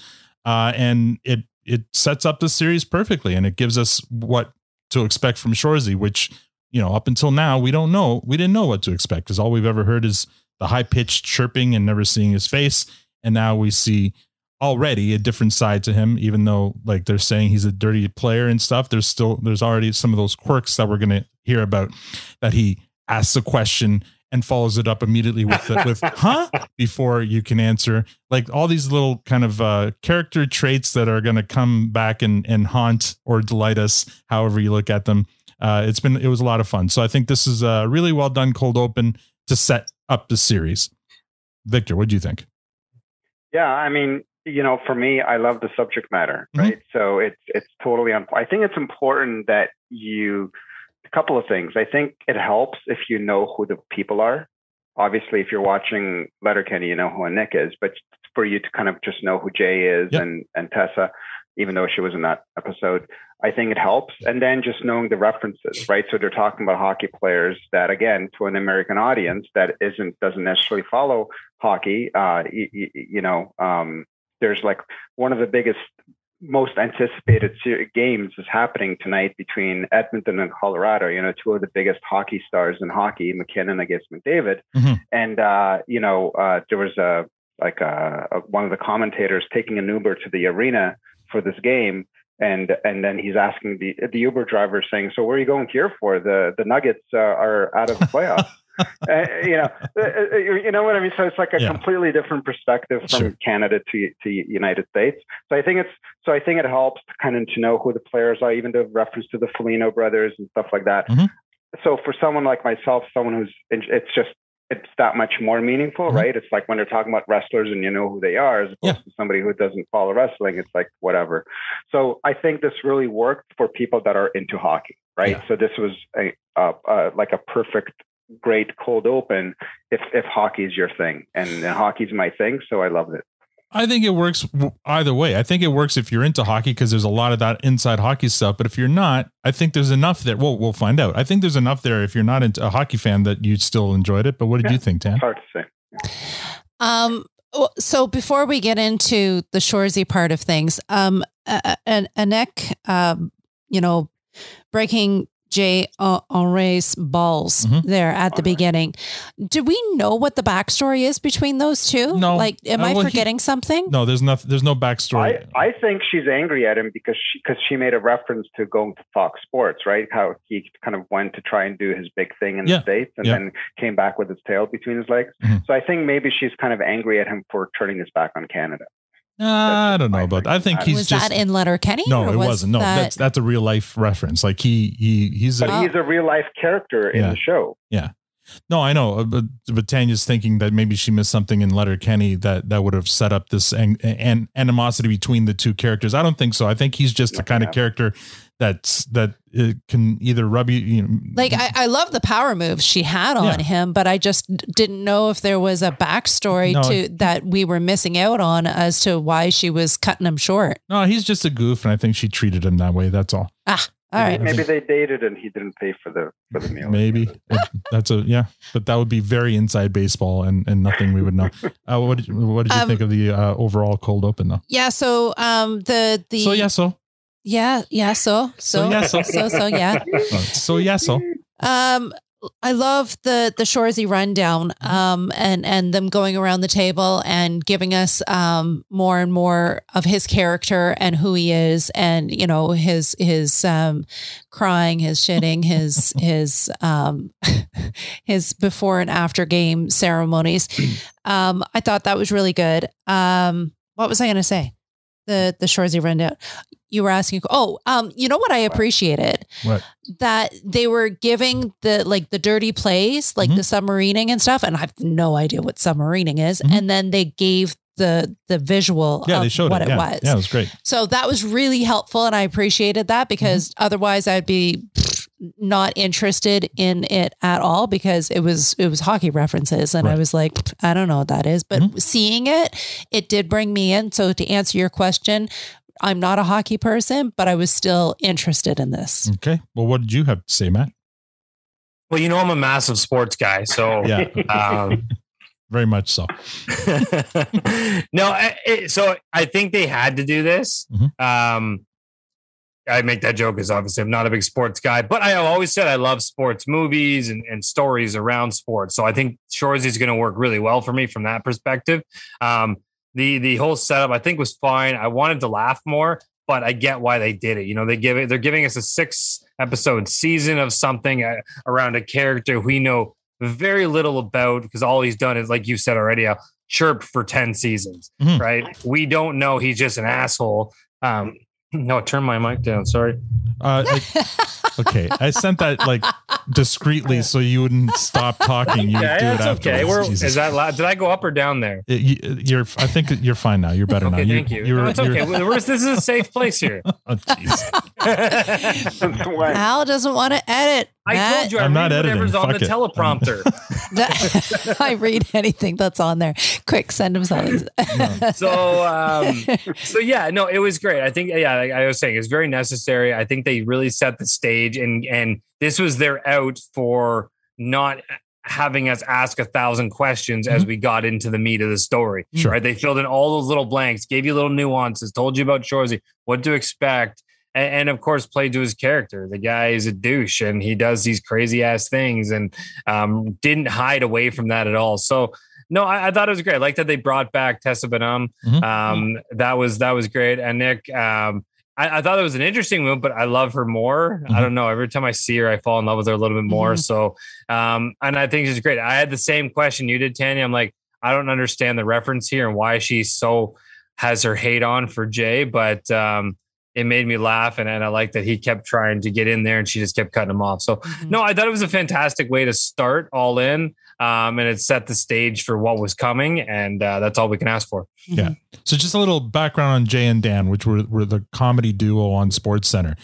uh, and it it sets up the series perfectly, and it gives us what to expect from Shoresy, which you know up until now we don't know, we didn't know what to expect because all we've ever heard is the high pitched chirping and never seeing his face, and now we see already a different side to him even though like they're saying he's a dirty player and stuff there's still there's already some of those quirks that we're going to hear about that he asks a question and follows it up immediately with with huh? before you can answer. Like all these little kind of uh character traits that are going to come back and and haunt or delight us however you look at them uh it's been it was a lot of fun. So i think this is a really well done cold open to set up the series. Victor what do you think? Yeah, I mean, you know, for me, I love the subject matter, right? So it's it's totally on. I think it's important that you couple of things. I think it helps if you know who the people are. Obviously, if you're watching Letterkenny, you know who Nick is, but for you to kind of just know who Jay is Yep. and and Tessa, even though she was in that episode, I think it helps. And then just knowing the references, right? So they're talking about hockey players that, again, to an American audience that isn't doesn't necessarily follow hockey. Uh, you, you know, um, there's like one of the biggest most anticipated ser- games is happening tonight between Edmonton and Colorado. You know, two of the biggest hockey stars in hockey, MacKinnon against McDavid, Mhm. and uh, you know, uh, there was a like a, a, one of the commentators taking an Uber to the arena for this game. And and then he's asking the the Uber driver saying, "So where are you going here for? The the Nuggets uh, are out of the playoffs." uh, you know, uh, uh, you know what I mean. So it's like a Yeah. completely different perspective from Sure. Canada to to United States. So I think it's so I think it helps to kind of to know who the players are, even the reference to the Felino brothers and stuff like that. Mhm. So for someone like myself, someone who's it's just it's that much more meaningful, Mhm. right? It's like when they're talking about wrestlers and you know who they are, as opposed to somebody who doesn't follow wrestling. It's like whatever. So I think this really worked for people that are into hockey, right? So this was a uh, uh, like a perfect, great cold open if if hockey is your thing, and, and hockey's my thing, so I love it. I think it works either way. I think it works if you're into hockey because there's a lot of that inside hockey stuff. But if you're not, I think there's enough there. Well, we'll find out. I think there's enough there if you're not into a hockey fan that you still enjoyed it. But what did you think, dan It's hard to say. Um, so before we get into the Shoresy part of things, um, a- a- Anek, um, you know, breaking Jay Onrait's balls Mhm. there at the beginning. Do we know what the backstory is between those two? No. Like, am Uh, I well, he- forgetting something? No, there's nothing. There's no backstory. I, I think she's angry at him because she because she made a reference to going to Fox Sports, right? How he kind of went to try and do his big thing in Yeah. the states and Yeah. then came back with his tail between his legs. Mhm. So I think maybe she's kind of angry at him for turning his back on Canada. Nah, I don't know, but I think he's was just that in Letterkenny? no, it was wasn't. No, that- that's that's a real life reference. Like he he he's But a, he's a real life character in Yeah. the show. yeah. No, I know, uh, but, but Tanya's thinking that maybe she missed something in Letterkenny that that would have set up this an, an animosity between the two characters. I don't think so. I think he's just the kind of character that's that uh, can either rub you, you know, Like I, I love the power moves she had on Yeah. him, but I just didn't know if there was a backstory No, to that we were missing out on as to why she was cutting him short. No, he's just a goof, and I think she treated him that way. That's all. Ah, all right. Maybe they dated and he didn't pay for the for the meal. Maybe that's a yeah, but that would be very inside baseball and and nothing we would know. Uh, what did, what did you Um, think of the uh, overall cold open though? Yeah. So um the the So yeah, so yeah yeah so so So, yeah, so. so so yeah. So yeah, so Um, I love the the Shoresy rundown, um, and and them going around the table and giving us um more and more of his character and who he is, and you know his his um crying, his shitting, his his um his before and after game ceremonies. Um, I thought that was really good. Um, what was I going to say? The the Shoresy rundown. You were asking. Oh, um, you know what I appreciated what? that they were giving the like the dirty plays, like mm-hmm. the submarining and stuff, and I have no idea what submarining is. Mm-hmm. And then they gave the the visual Yeah, of they showed what it. it, Yeah. was. Yeah, it was great. So that was really helpful, and I appreciated that mm-hmm. because otherwise I'd be pfft, not interested in it at all because it was it was hockey references, and I was like, I don't know what that is, but seeing it, it did bring me in. So to answer your question. I'm not a hockey person, but I was still interested in this. Okay. Well, what did you have to say, Matt? Well, you know, I'm a massive sports guy, so Yeah. um, Very much so. no, I, it, so I think they had to do this. Mhm. Um, I make that joke because obviously I'm not a big sports guy, but I have always said I love sports movies and, and stories around sports. So I think Shoresy is going to work really well for me from that perspective. Um, the the whole setup I think was fine. I wanted to laugh more, but I get why they did it. You know, they give it. They're giving us a six episode season of something uh, around a character we know very little about because all he's done is like you said already, a chirp for ten seasons. Mhm. Right? We don't know he's just an asshole. Um, no, turn my mic down. Sorry. Uh, I- okay, I sent that like discreetly so you wouldn't stop talking. You Yeah, do it that's okay. afterwards. We're, is that loud? Did I go up or down there? It- you, you're. I think you're fine now. You're better now. Okay, thank you. You're, no, it's you're- okay. This is a safe place here. Oh. Al doesn't want to edit. I told you I I'm not read editing. whatever's on the it. teleprompter. I read anything that's on there. Quick, send them something. so um so yeah no it was great i think yeah like i was saying it's very necessary i think they really set the stage and and this was their out for not having us ask a thousand questions as we got into the meat of the story Sure. right they filled in all those little blanks gave you little nuances told you about shoresy what to expect and, and of course played to his character the guy is a douche and he does these crazy ass things and um, didn't hide away from that at all so no, I, I thought it was great. I like that they brought back Tessa Bonhomme. Mhm. Um, that was that was great. And Nick, um, I, I thought it was an interesting move, but I love her more. I don't know. Every time I see her, I fall in love with her a little bit more. Mhm. So, um, and I think she's great. I had the same question you did, Tanya. I'm like, I don't understand the reference here and why she so has her hate on for Jay, but um, it made me laugh, and, and I like that he kept trying to get in there, and she just kept cutting him off. So, no, I thought it was a fantastic way to start all in, um, and it set the stage for what was coming, and uh, that's all we can ask for. Yeah. So just a little background on Jay and Dan, which were, were the comedy duo on Sports Center.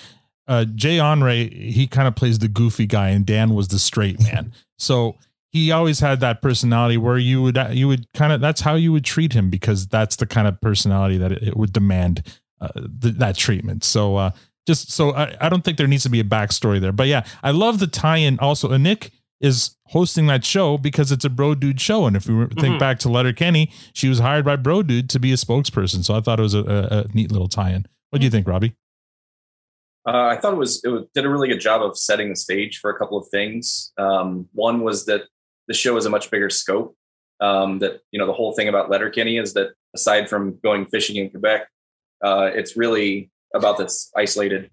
Uh, Jay Onrait, he kind of plays the goofy guy, and Dan was the straight man. So he always had that personality where you would you would kind of that's how you would treat him because that's the kind of personality that it, it would demand uh, th- that treatment. So uh, just so I, I don't think there needs to be a backstory there, but yeah, I love the tie-in. Also, uh, Nick is hosting that show because it's a bro dude show, and if we think Mhm. back to Letterkenny, she was hired by bro dude to be a spokesperson. So I thought it was a, a, a neat little tie-in. What do you think, Robbie? Uh, I thought it was it was- did a really good job of setting the stage for a couple of things. Um, one was that the show is a much bigger scope. Um, that you know the whole thing about Letterkenny is that aside from going fishing in Quebec, uh, it's really about this isolated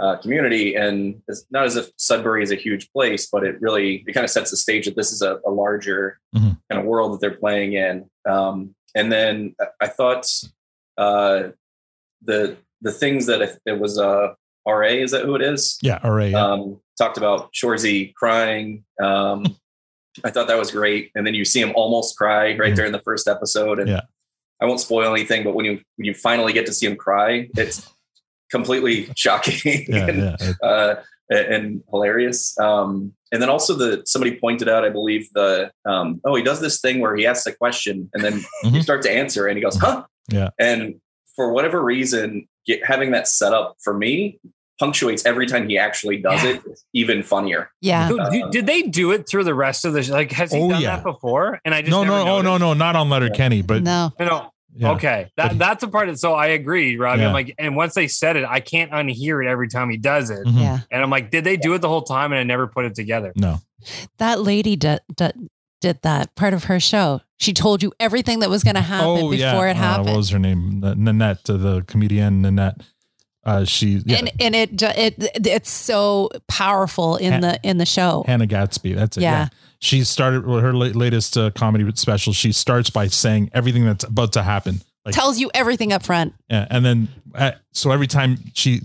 uh, community, and it's not as if Sudbury is a huge place, but it really it kind of sets the stage that this is a, a larger Mhm. kind of world that they're playing in. Um, and then I- thought uh, the the things that it, it was uh, RA is that who it is? Yeah, RA. Yeah. Um, talked about Shoresy crying. Um, I thought that was great, and then you see him almost cry right there in the first episode. And Mm-hmm. Yeah. I won't spoil anything, but when you when you finally get to see him cry, it's completely shocking Yeah, and, yeah. Uh, and hilarious. Um, and then also the somebody pointed out, I believe the um, oh he does this thing where he asks a question and then you Mhm. start to answer and he goes huh Yeah. and for whatever reason, get, having that set up for me punctuates every time he actually does it. It's even funnier. Yeah. So, did, did they do it through the rest of the sh- like? Has he Oh, done yeah. that before? And I just No, never no, oh no, no, not on Letterkenny, but no. no, no. Yeah. Okay, that that's a part of. So I agree, Robbie. Yeah. I'm like, and once they said it, I can't unhear it every time he does it. Mhm. Yeah. And I'm like, did they do it the whole time? And I never put it together. no. That lady did, did, did that part of her show. She told you everything that was going to happen Oh before yeah. it happened. Uh, what was her name? Nanette, uh, the comedian Nanette. Uh, she yeah, and and it it it's so powerful in Han- the in the show. Hannah Gadsby. That's it. Yeah. Yeah. She started with her latest uh, comedy special. She starts by saying everything that's about to happen. Like, Tells you everything up front. yeah, and then uh, so every time she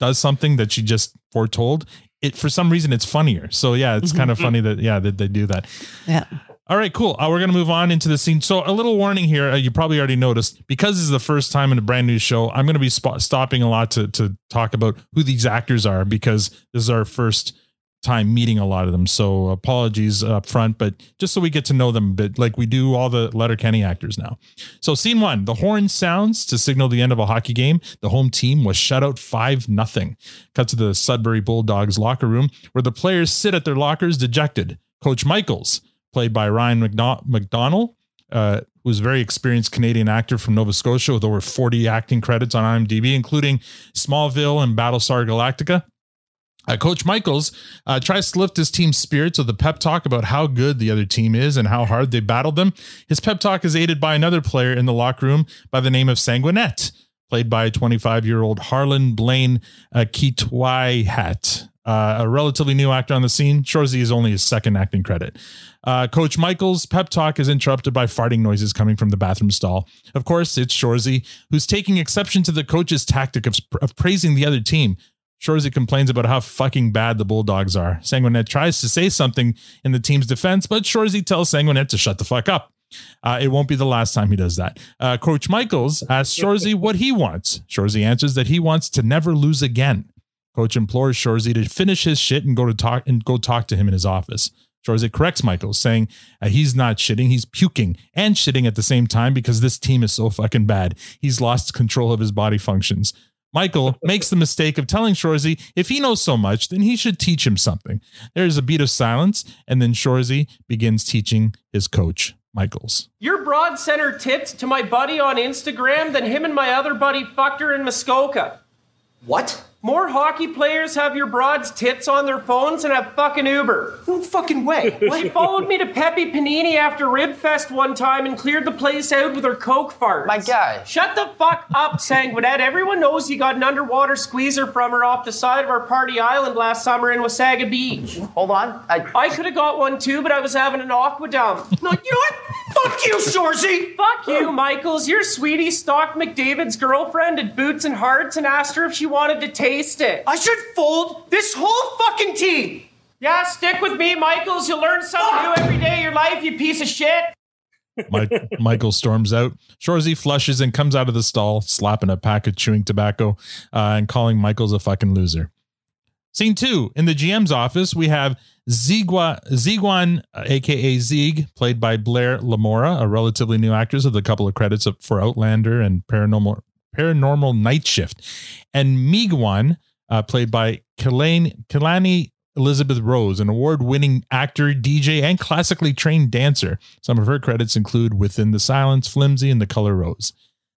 does something that she just foretold, it for some reason it's funnier. So yeah, it's kind of funny that yeah that they do that. Yeah. All right, cool. Uh, we're going to move on into the scene. So, a little warning here. Uh, you probably already noticed because this is the first time in a brand new show. I'm going to be spo- stopping a lot to to talk about who these actors are because this is our first time meeting a lot of them. So, apologies up front, but just so we get to know them a bit, like we do all the Letterkenny actors now. So, scene one: the horn sounds to signal the end of a hockey game. The home team was shut out five nothing. Cut to the Sudbury Bulldogs locker room where the players sit at their lockers dejected. Coach Michaels played by Ryan McDo- McDonald, uh, who's a very experienced Canadian actor from Nova Scotia with over 40 acting credits on IMDb, including Smallville and Battlestar Galactica. Uh, Coach Michaels uh, tries to lift his team's spirits with a pep talk about how good the other team is and how hard they battled them. His pep talk is aided by another player in the locker room by the name of Sanguinet, played by 25 year old Harlan Blayne uh, Kytwayhat, uh, a relatively new actor on the scene. Shoresy is only his second acting credit. Uh, Coach Michael's pep talk is interrupted by farting noises coming from the bathroom stall. Of course, it's Shoresy, who's taking exception to the coach's tactic of, of praising the other team. Shoresy complains about how fucking bad the Bulldogs are. Sanguinet tries to say something in the team's defense, but Shoresy tells Sanguinet to shut the fuck up. Uh, it won't be the last time he does that. Uh, Coach Michaels asks Shoresy what he wants. Shoresy answers that he wants to never lose again. Coach implores Shoresy to finish his shit and go to talk and go talk to him in his office. Shoresy corrects Michael, saying uh, he's not shitting, he's puking and shitting at the same time because this team is so fucking bad. He's lost control of his body functions. Michael makes the mistake of telling Shoresy if he knows so much, then he should teach him something. There's a beat of silence, and then Shoresy begins teaching his coach, Michaels. Your broad center her tits to my buddy on Instagram, then him and my other buddy fucked her in Muskoka. What? More hockey players have your broad's tits on their phones and have fucking Uber. No fucking way. She followed me to Pepe Panini after Ribfest one time and cleared the place out with her coke farts. My guy. Shut the fuck up, Sanguinet. Everyone knows you got an underwater squeezer from her off the side of our party island last summer in Wasaga Beach. Hold on. I, I could have got one too, but I was having an aqua dump. No, you know what? Fuck you, Shoresy! Fuck you, Michaels. Your sweetie stalked McDavid's girlfriend at Boots and Hearts and asked her if she wanted to taste it. I should fold this whole fucking team! Yeah, stick with me, Michaels. You'll learn something new every day of your life, you piece of shit. Mike, Michael storms out. Shoresy flushes and comes out of the stall, slapping a pack of chewing tobacco uh, and calling Michaels a fucking loser. Scene two in the GM's office, we have Zigua, Ziguan, uh, aka Zieg, played by Blair Lamora, a relatively new actress with a couple of credits for Outlander and Paranormal Paranormal Night Shift, and Migwan, uh, played by Keilani Elizabeth Rose, an award winning actor, DJ, and classically trained dancer. Some of her credits include Within the Silence, Flimsy, and The Color Rose.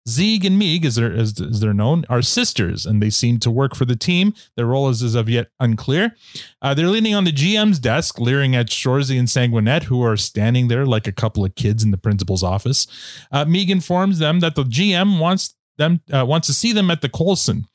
Zieg and Meeg, as they're, as, as they're known, are sisters, and they seem to work for the team. Their role is as of yet unclear. Uh, they're leaning on the GM's desk, leering at Shoresy and Sanguinet, who are standing there like a couple of kids in the principal's office. Uh, Meeg informs them that the GM wants them uh, wants to see them at the Colson.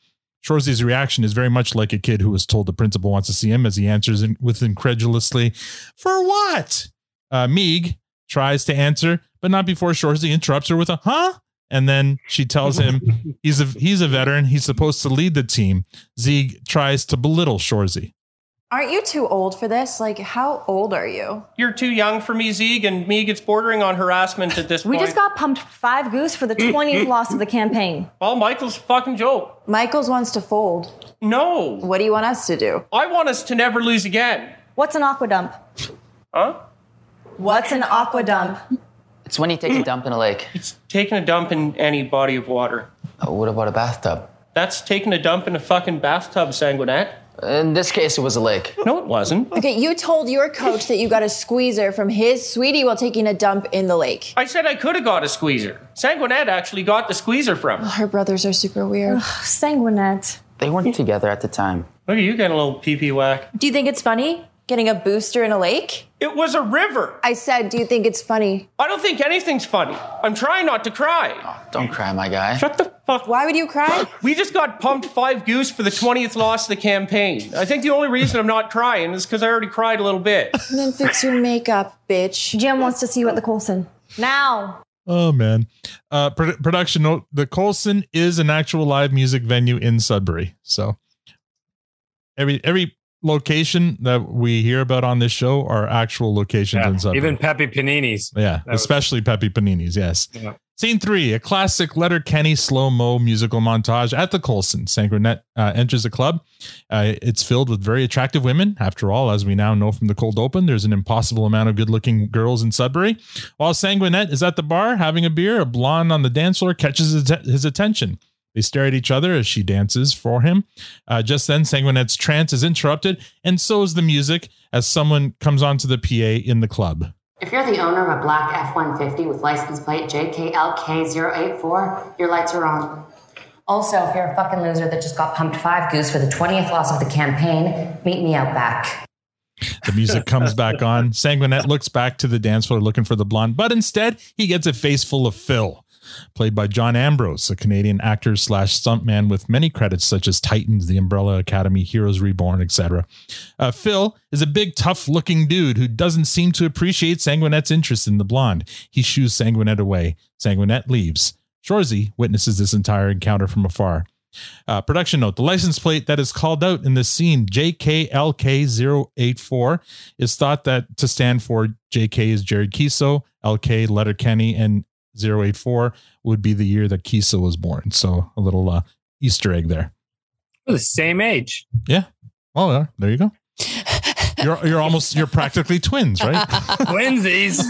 Shoresy's reaction is very much like a kid who was told the principal wants to see him, as he answers in, with incredulously, "For what?" Uh, Meeg tries to answer, but not before Shoresy interrupts her with a "Huh." And then she tells him he's a he's a veteran. He's supposed to lead the team. Zieg tries to belittle Shoresy. Aren't you too old for this? Like, how old are you? You're too young for me, Zieg, and me gets bordering on harassment at this point. We point. just got pumped five goose for the 20th loss of the campaign. Well, Michael's a fucking joke. Michaels wants to fold. No. What do you want us to do? I want us to never lose again. What's an aqua dump? Huh? What's an aqua dump? It's when you take a dump in a lake. It's taking a dump in any body of water. Uh, what about a bathtub? That's taking a dump in a fucking bathtub, Sanguinet. In this case, it was a lake. No, it wasn't. Okay, you told your coach that you got a squeezer from his sweetie while taking a dump in the lake. I said I could have got a squeezer. Sanguinet actually got the squeezer from her. Her brothers are super weird. Sanguinet. They weren't together at the time. Look at you getting a little pee pee whack. Do you think it's funny getting a booster in a lake? It was a river. I said, do you think it's funny? I don't think anything's funny. I'm trying not to cry. Don't cry, my guy. Shut the fuck. Why would you cry? We just got pumped five goose for the 20th loss of the campaign. I think the only reason I'm not crying is because I already cried a little bit. And then fix your makeup, bitch. Jim wants to see you at the Colson. Now. Oh man. Uh produ- production note, the Colson is an actual live music venue in Sudbury. So every every location that we hear about on this show are actual locations in Sudbury. Even Pepe Panini's. yeah, That was- especially Pepe Panini's, yes. Yeah. Scene three, a classic Letterkenny slow mo musical montage at the Colson. Sanguinet uh, enters the club. Uh, it's filled with very attractive women. After all, as we now know from the cold open, there's an impossible amount of good looking girls in Sudbury. While Sanguinet is at the bar having a beer, a blonde on the dance floor catches his, his attention. They stare at each other as she dances for him. Uh, just then, Sanguinet's trance is interrupted, and so is the music as someone comes onto the PA in the club. If you're the owner of a black F 150 with license plate JKLK084, your lights are on. Also, if you're a fucking loser that just got pumped five goose for the 20th loss of the campaign, meet me out back. The music comes back on. Sanguinet looks back to the dance floor looking for the blonde, but instead he gets a face full of Phil, played by John Ambrose, a Canadian actor slash stuntman with many credits such as Titans, The Umbrella Academy, Heroes Reborn, etc. Uh, Phil is a big, tough-looking dude who doesn't seem to appreciate Sanguinet's interest in the blonde. He shoos Sanguinet away. Sanguinet leaves. Shoresy witnesses this entire encounter from afar. Uh, production note: The license plate that is called out in this scene, JKLK084, is thought that to stand for JK is Jared Keeso, LK Letterkenny, and 084 would be the year that Keeso was born. So a little uh, Easter egg there. We're the same age. Yeah. Well, uh, there you go. You're you're almost you're practically twins, right? Twinsies.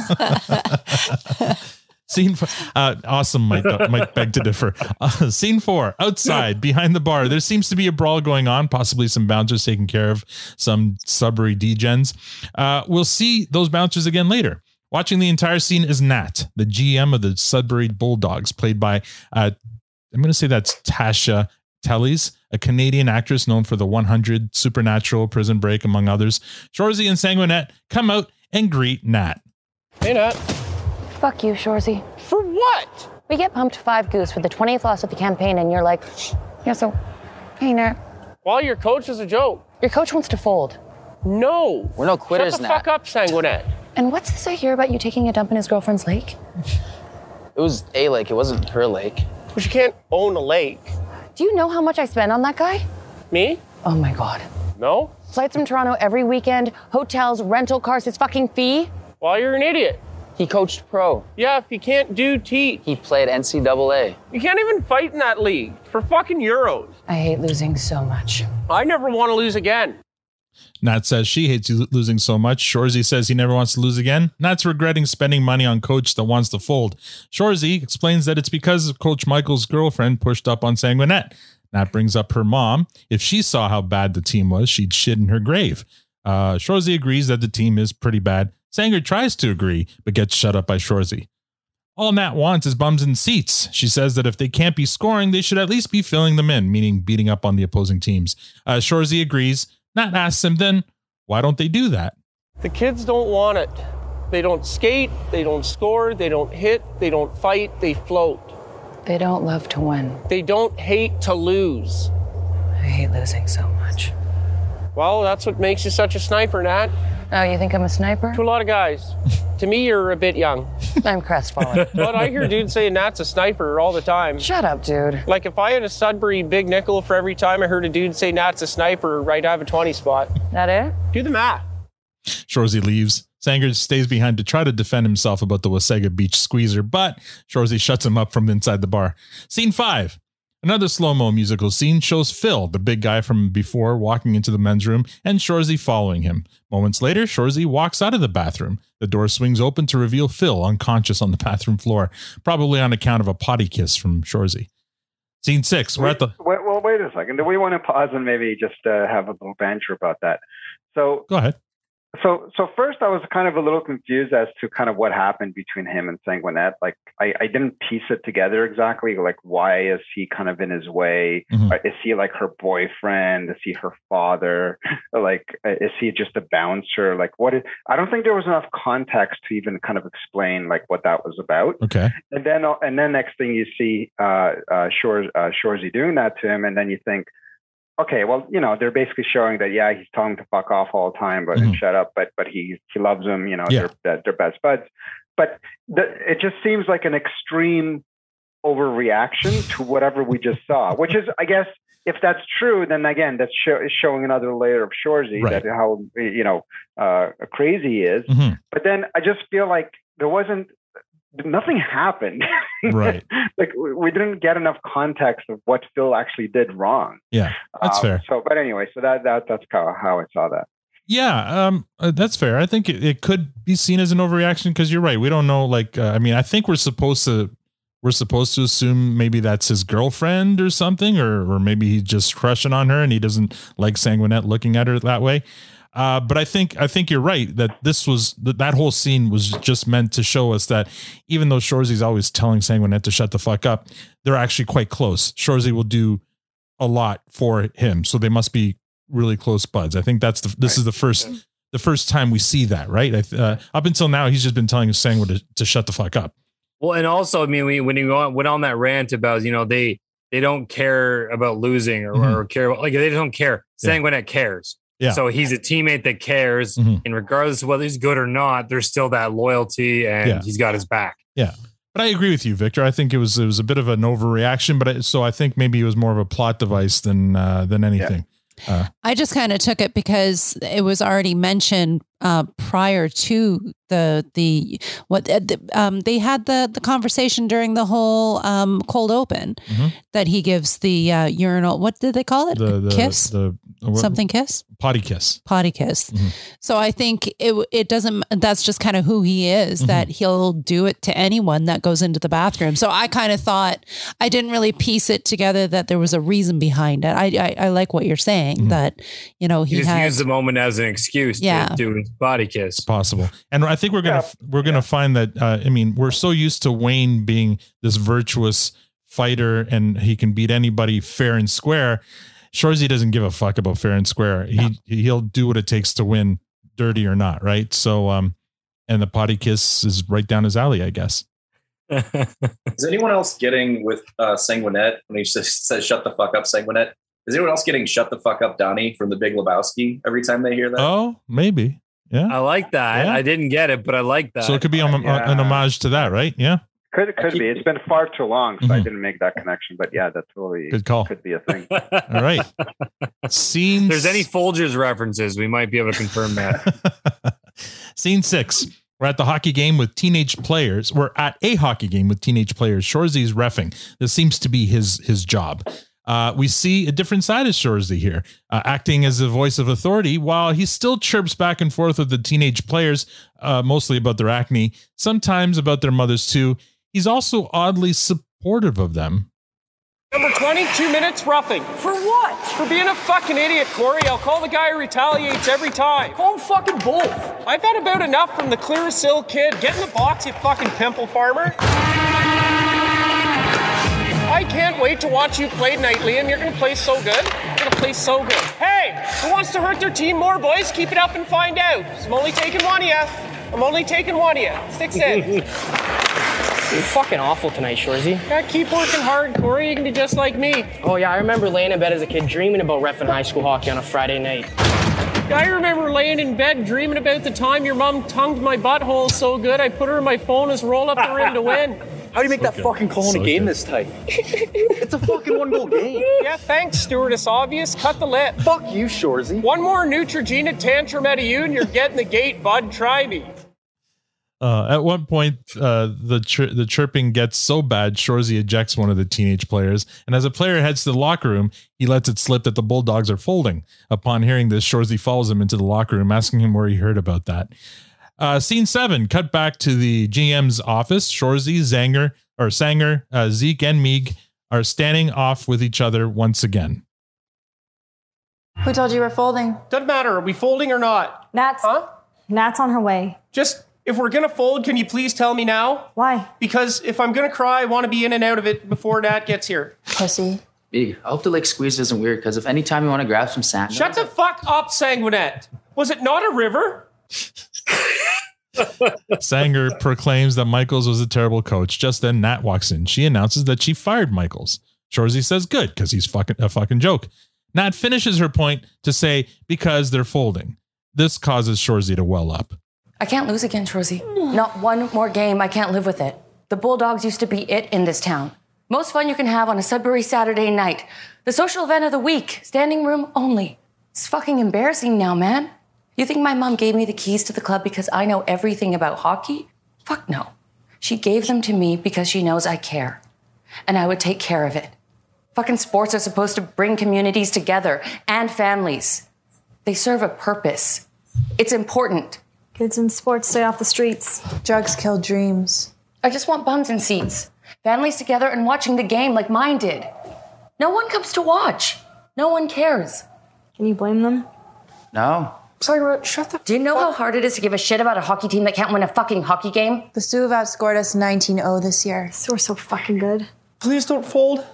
Scene four, uh, awesome. Might might beg to differ. Uh, scene four, outside behind the bar, there seems to be a brawl going on. Possibly some bouncers taking care of some Sudbury degens. Uh, we'll see those bouncers again later. Watching the entire scene is Nat, the GM of the Sudbury Bulldogs, played by uh, I'm going to say that's Tasha Tellys, a Canadian actress known for the 100, Supernatural, Prison Break, among others. Shoresy and Sanguinet come out and greet Nat. Hey, Nat. Fuck you, Shoresy. For what? We get pumped five goose for the 20th loss of the campaign, and you're like, yeah, so, hey, Nat. Well, your coach is a joke. Your coach wants to fold. No. We're no quitters, Shut the Nat. fuck up, Sanguinet. And what's this I hear about you taking a dump in his girlfriend's lake? It was a lake. It wasn't her lake. But you can't own a lake. Do you know how much I spend on that guy? Me? Oh my god. No? Flights from Toronto every weekend, hotels, rental cars, his fucking fee. Well, you're an idiot. He coached pro. Yeah, if you can't do T, He played NCAA. you can't even fight in that league for fucking euros. I hate losing so much. I never want to lose again. Nat says she hates lo- losing so much. Shoresy says he never wants to lose again. Nat's regretting spending money on coach that wants to fold. Shoresy explains that it's because Coach Michael's girlfriend pushed up on Sanguinet. Nat brings up her mom. If she saw how bad the team was, she'd shit in her grave. Uh, Shoresy agrees that the team is pretty bad. Sanger tries to agree, but gets shut up by Shoresy. All Nat wants is bums in seats. She says that if they can't be scoring, they should at least be filling them in, meaning beating up on the opposing teams. Uh, Shoresy agrees. Nat ask them then, why don't they do that? The kids don't want it. They don't skate, they don't score, they don't hit, they don't fight, they float. They don't love to win. They don't hate to lose. I hate losing so much. Well, that's what makes you such a sniper, Nat. Oh, you think I'm a sniper? To a lot of guys. to me, you're a bit young. I'm crestfallen. But I hear dudes say Nat's a sniper all the time. Shut up, dude. Like if I had a Sudbury big nickel for every time I heard a dude say Nat's a sniper, right, I have a 20 spot. That it? Do the math. Shoresy leaves. Sanger stays behind to try to defend himself about the Wasaga Beach squeezer, but Shoresy shuts him up from inside the bar. Scene five. Another slow mo musical scene shows Phil, the big guy from before, walking into the men's room and Shoresy following him. Moments later, Shoresy walks out of the bathroom. The door swings open to reveal Phil unconscious on the bathroom floor, probably on account of a potty kiss from Shoresy. Scene six. We're at the. Wait, well, wait a second. Do we want to pause and maybe just uh, have a little banter about that? So, Go ahead. So, so first, I was kind of a little confused as to kind of what happened between him and Sanguinet. Like, I, I didn't piece it together exactly. Like, why is he kind of in his way? Mhm. Uh, Is he like her boyfriend? Is he her father? like, uh, is he just a bouncer? Like, what is? I don't think there was enough context to even kind of explain like what that was about. Okay. And then, and then next thing you see, uh, uh, Shores, uh, Shoresy doing that to him, and then you think, okay, well, you know, they're basically showing that, yeah, he's telling him to fuck off all the time, but Mhm. shut up, but but he he loves him, you know, Yeah. they're they're best buds. But the, it just seems like an extreme overreaction to whatever we just saw, which is, I guess. If that's true, then again, that's show, is showing another layer of Shoresy Right. that how you know uh, crazy he is. Mhm. But then I just feel like there wasn't nothing happened. Right. like we didn't get enough context of what Phil actually did wrong. Yeah. That's Um, fair. So, but anyway, so that that that's how, how I saw that. Yeah, um, uh, that's fair. I think it, it could be seen as an overreaction because you're right. We don't know. Like, uh, I mean, I think we're supposed to we're supposed to assume maybe that's his girlfriend or something, or or maybe he's just crushing on her and he doesn't like Sanguinet looking at her that way. Uh, but I think I think you're right that this was that that whole scene was just meant to show us that even though Shoresy's always telling Sanguinet to shut the fuck up, they're actually quite close. Shoresy will do a lot for him, so they must be really close buds. I think that's the this is the first the first time we see that, right? I Uh, up until now, he's just been telling Sanguin to, to shut the fuck up. Well, and also, I mean, we- when he went on that rant about, you know, they they don't care about losing or, Mhm. or care about like they don't care. Yeah. Sanguinet cares. Yeah. So he's a teammate that cares, Mhm. and regardless of whether he's good or not, there's still that loyalty, and Yeah. he's got his back. Yeah. But I agree with you, Victor. I think it was it was a bit of an overreaction, but I, so I think maybe it was more of a plot device than uh, than anything. Uh, I just kind of took it because it was already mentioned uh, prior to the the what uh, the, um, they had the the conversation during the whole um, cold open Mhm. that he gives the uh, urinal. What did they call it? The, the kiss. the what- Something kiss. Potty kiss. Potty kiss. Mm-hmm. So I think it it doesn't. That's just kind of who he is. Mm-hmm. That he'll do it to anyone that goes into the bathroom. So I kind of thought I didn't really piece it together that there was a reason behind it. I I, I like what you're saying Mm-hmm. that you know He he just had used the moment as an excuse Yeah. to do his body kiss. possible. And I think we're gonna we're gonna find that. Uh, I mean, we're so used to Wayne being this virtuous fighter, and he can beat anybody fair and square. Shoresy doesn't give a fuck about fair and square. He he'll do what it takes to win, dirty or not, right? So, um, and the potty kiss is right down his alley, I guess. Is anyone else getting with uh, Sanguinet when he says, says "shut the fuck up, Sanguinet"? Is anyone else getting "shut the fuck up, Donnie" from The Big Lebowski every time they hear that? Oh, maybe. Yeah. I like that. Yeah. I didn't get it, but I like that. So it could be a- Yeah. an homage to that, right? Yeah. Could could be. It's been far too long, so I Mhm. didn't make that connection. But yeah, that totally Good call. could be a thing. All right. Scene. If there's any Folgers references, we might be able to confirm that. Scene six. We're at the hockey game with teenage players. We're at a hockey game with teenage players. Shoresy refing. This seems to be his his job. Uh, we see a different side of Shoresy here, uh, acting as a voice of authority while he still chirps back and forth with the teenage players, uh, mostly about their acne, sometimes about their mothers too. He's also oddly supportive of them. Number 22 minutes roughing. For what? For being a fucking idiot, Corey. I'll call the guy who retaliates every time. Call him fucking both. I've had about enough from the Clearasil kid. Get in the box, you fucking pimple farmer. I can't wait to watch you play tonight, Liam. You're gonna play so good. You're gonna play so good. Hey, who wants to hurt their team more, boys? Keep it up and find out. I'm only taking one of you. I'm only taking one of you. Sticks in. You're fucking awful tonight, Shoresy. Yeah, keep working hard, Corey. You can be just like me. Oh yeah, I remember laying in bed as a kid dreaming about ref high school hockey on a Friday night. I remember laying in bed dreaming about the time your mom tongued my butthole so good I put her in my phone as roll up the rim to win. How do you make that fucking call in a game this tight? it's a fucking one goal game. Yeah, thanks, Stewardess Obvious. Cut the lip. Fuck you, Shoresy. One more Neutrogena tantrum out of you and you're getting the gate, bud. Try me. Uh, at one point, uh, the chir- the chirping gets so bad, Shoresy ejects one of the teenage players, and as a player heads to the locker room, he lets it slip that the Bulldogs are folding. Upon hearing this, Shoresy follows him into the locker room, asking him where he heard about that. Uh, scene seven, cut back to the GM's office. Shoresy, Zanger, or Sanger, uh, Zeke, and Meeg are standing off with each other once again. Who told you we're folding? Doesn't matter. Are we folding or not? Nat's Huh? Nat's on her way. Just if we're gonna fold, can you please tell me now? Why? Because if I'm gonna cry, I want to be in and out of it before Nat gets here. Pussy. Big. I hope the like squeeze isn't weird because if any time you want to grab some sand, Shut the fuck up, Sanguinet. Was it not a river? Sanger proclaims that Michaels was a terrible coach. Just then, Nat walks in. She announces that she fired Michaels. Shoresy says, "Good, because he's fucking a fucking joke." Nat finishes her point to say, "Because they're folding." This causes Shoresy to well up. I can't lose again, Rosie. Not one more game. I can't live with it. The Bulldogs used to be it in this town. Most fun you can have on a Sudbury Saturday night. The social event of the week. Standing room only. It's fucking embarrassing now, man. You think my mom gave me the keys to the club because I know everything about hockey? Fuck no. She gave them to me because she knows I care. And I would take care of it. Fucking sports are supposed to bring communities together and families. They serve a purpose. It's important. Kids in sports stay off the streets. Drugs kill dreams. I just want bums in seats, families together and watching the game like mine did. No one comes to watch. No one cares. Can you blame them? No. Sorry, shut the. Do you know how hard it is to give a shit about a hockey team that can't win a fucking hockey game? The Soo have outscored us 19-0 this year. So we're so fucking good. Please don't fold.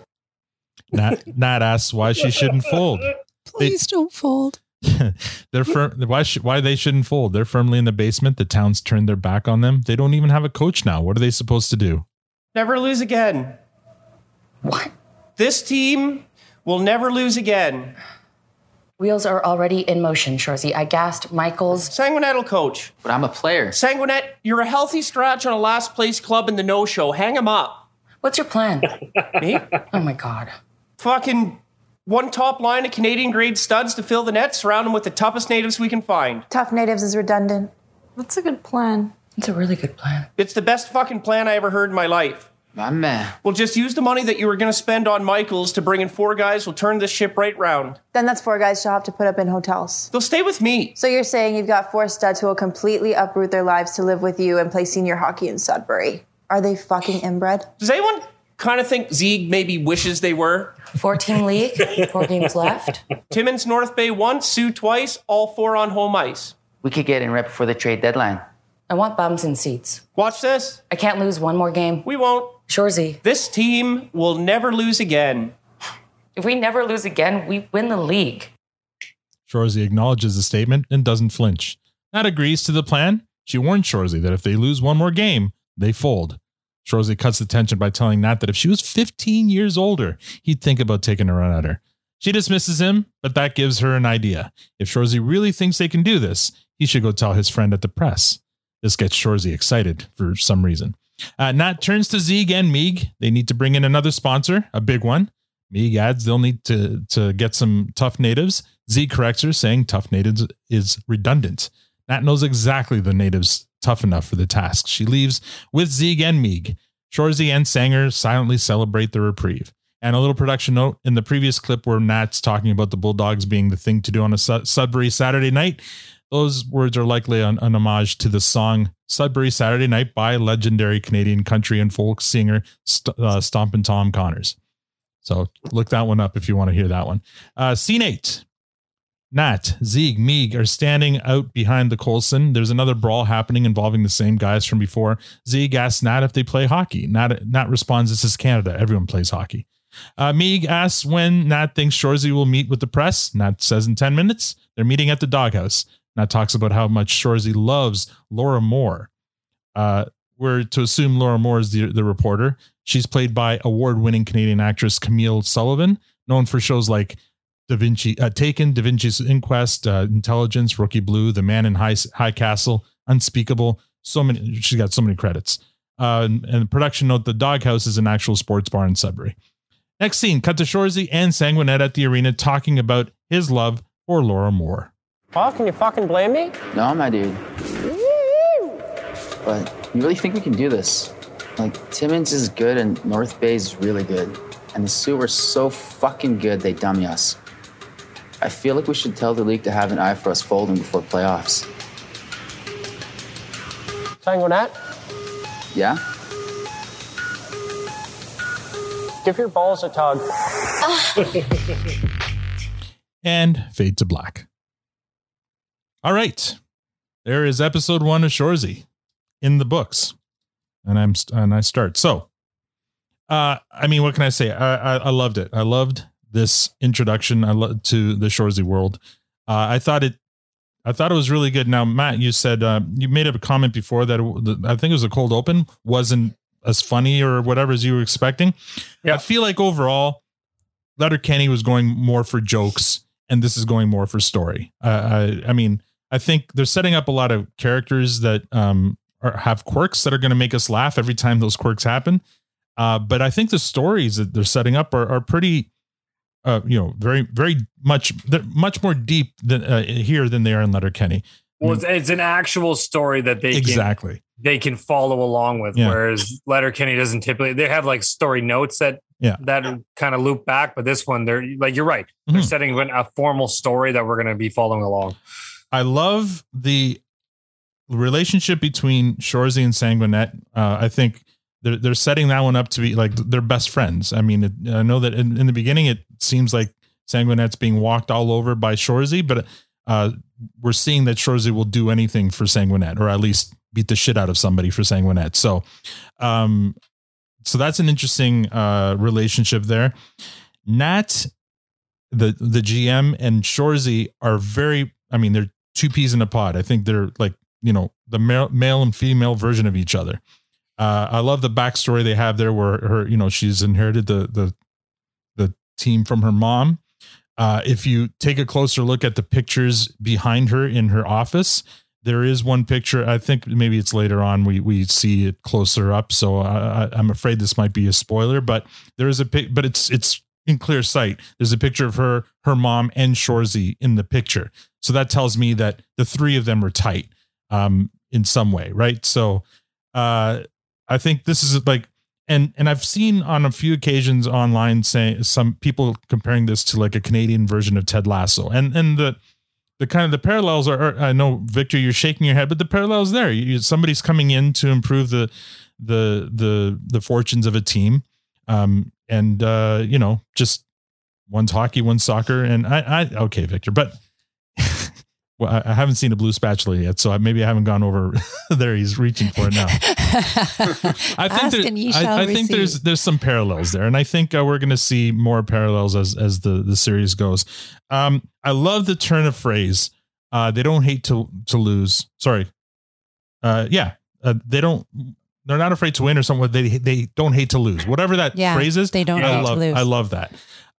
Nat, Nat asks why she shouldn't fold. Please don't fold. They're firm. Why? Sh- why they shouldn't fold? They're firmly in the basement. The town's turned their back on them. They don't even have a coach now. What are they supposed to do? Never lose again. What? This team will never lose again. Wheels are already in motion, Shoresy. I gassed Michaels. Sanguinet'll coach. But I'm a player. Sanguinet, you're a healthy scratch on a last place club in the no show. Hang him up. What's your plan? Me? Oh my god. Fucking one top line of Canadian grade studs to fill the net, surround them with the toughest natives we can find. Tough natives is redundant. That's a good plan. It's a really good plan. It's the best fucking plan I ever heard in my life. My man. We'll just use the money that you were going to spend on Michaels to bring in four guys. We'll turn this ship right round. Then that's four guys she'll have to put up in hotels. They'll stay with me. So you're saying you've got four studs who will completely uproot their lives to live with you and play senior hockey in Sudbury. Are they fucking inbred? Does anyone kind of think Zieg maybe wishes they were? 14 league, four games left. Timmins North Bay once, Soo twice, all four on home ice. We could get in right before the trade deadline. I want bums in seats. Watch this. I can't lose one more game. We won't. Shoresy. This team will never lose again. If we never lose again, we win the league. Shoresy acknowledges the statement and doesn't flinch. Nat agrees to the plan. She warns Shoresy that if they lose one more game, they fold. Shoresy cuts the tension by telling Nat that if she was 15 years older, he'd think about taking a run at her. She dismisses him, but that gives her an idea. If Shoresy really thinks they can do this, he should go tell his friend at the press. This gets Shoresy excited for some reason. Uh, Nat turns to Zieg and Meeg. They need to bring in another sponsor, a big one. Meeg adds they'll need to, to get some tough natives. Zieg corrects her, saying tough natives is redundant. Nat knows exactly the natives tough enough for the task. She leaves with Zieg and Meeg. Shoresy and Sanger silently celebrate the reprieve. And a little production note in the previous clip where Nat's talking about the Bulldogs being the thing to do on a Su- Sudbury Saturday night, those words are likely an, an homage to the song Sudbury Saturday Night by legendary Canadian country and folk singer St- uh, Stompin' Tom Connors. So look that one up if you want to hear that one. Uh, scene eight. Nat, Zieg, Meeg are standing out behind the Colson. There's another brawl happening involving the same guys from before. Zieg asks Nat if they play hockey. Nat, Nat responds, This is Canada. Everyone plays hockey. Uh, Meeg asks when Nat thinks Shoresy will meet with the press. Nat says in 10 minutes. They're meeting at the doghouse. Nat talks about how much Shoresy loves Laura Moore. Uh, we're to assume Laura Moore is the, the reporter. She's played by award winning Canadian actress Camille Sullivan, known for shows like Da Vinci, uh, Taken, Da Vinci's Inquest, uh, Intelligence, Rookie Blue, The Man in High, High Castle, Unspeakable. So many, she's got so many credits. Uh, and, and production note: the Doghouse is an actual sports bar in Sudbury. Next scene: cut to Shoresy and Sanguinet at the arena talking about his love for Laura Moore. Paul, can you fucking blame me? No, my dude. But you really think we can do this? Like, Timmins is good and North Bay is really good. And the Soo are so fucking good they dummy us. I feel like we should tell the league to have an eye for us folding before playoffs. Sanguinet, Yeah? give your balls a tug. and fade to black. All right, there is episode one of Shoresy in the books, and I'm and I start. So, uh, I mean, what can I say? I I, I loved it. I loved this introduction. To the Shoresy world. Uh, I thought it. I thought it was really good. Now, Matt, you said uh, you made a comment before that it, I think it was a cold open wasn't as funny or whatever as you were expecting. I feel like overall, Letterkenny was going more for jokes, and this is going more for story. Uh, I, I mean, I think they're setting up a lot of characters that um, are, have quirks that are going to make us laugh every time those quirks happen. Uh, but I think the stories that they're setting up are, are pretty, uh, you know, very, very much, they're much more deep than uh, here than they are in Letterkenny. Well, it's, it's an actual story that they Exactly. can, they can follow along with. Yeah. Whereas Letterkenny doesn't typically. They have like story notes that Yeah. that kind of loop back, but this one they're like you're right. They're Mhm. setting a formal story that we're going to be following along. I love the relationship between Shorzy and Sanguinet. Uh, I think they're they're setting that one up to be like they're best friends. I mean, it, I know that in, in the beginning it seems like Sanguinet's being walked all over by Shoresy, but uh, we're seeing that Shoresy will do anything for Sanguinet, or at least beat the shit out of somebody for Sanguinet. So, um, so that's an interesting uh, relationship there. Nat, the the GM and Shoresy are very. I mean, they're two peas in a pod. I think they're like you know the male, male and female version of each other. Uh, I love the backstory they have there, where her you know she's inherited the the the team from her mom. Uh, if you take a closer look at the pictures behind her in her office, there is one picture. I think maybe it's later on we we see it closer up. So I, I, I'm afraid this might be a spoiler, but there is a pic. But it's it's in clear sight. There's a picture of her, her mom, and Shoresy in the picture. So that tells me that the three of them are tight. Um, in some way, right? So uh I think this is like and and I've seen on a few occasions online saying some people comparing this to like a Canadian version of Ted Lasso. And and the the kind of the parallels are, are I know Victor you're shaking your head but the parallels there. You, somebody's coming in to improve the the the the fortunes of a team. Um and uh you know, just one's hockey, one's soccer and I I okay Victor, but well, I, I haven't seen a blue spatula yet, so I, maybe I haven't gone over there. He's reaching for it now. I think, there- I, I think there's there's some parallels there, and I think uh, we're going to see more parallels as as the the series goes. Um, I love the turn of phrase. Uh, they don't hate to to lose. Sorry. Uh, yeah, uh, they don't. They're not afraid to win or something. They they don't hate to lose. Whatever that Yeah, phrase is, they don't I hate to love, lose. I love that.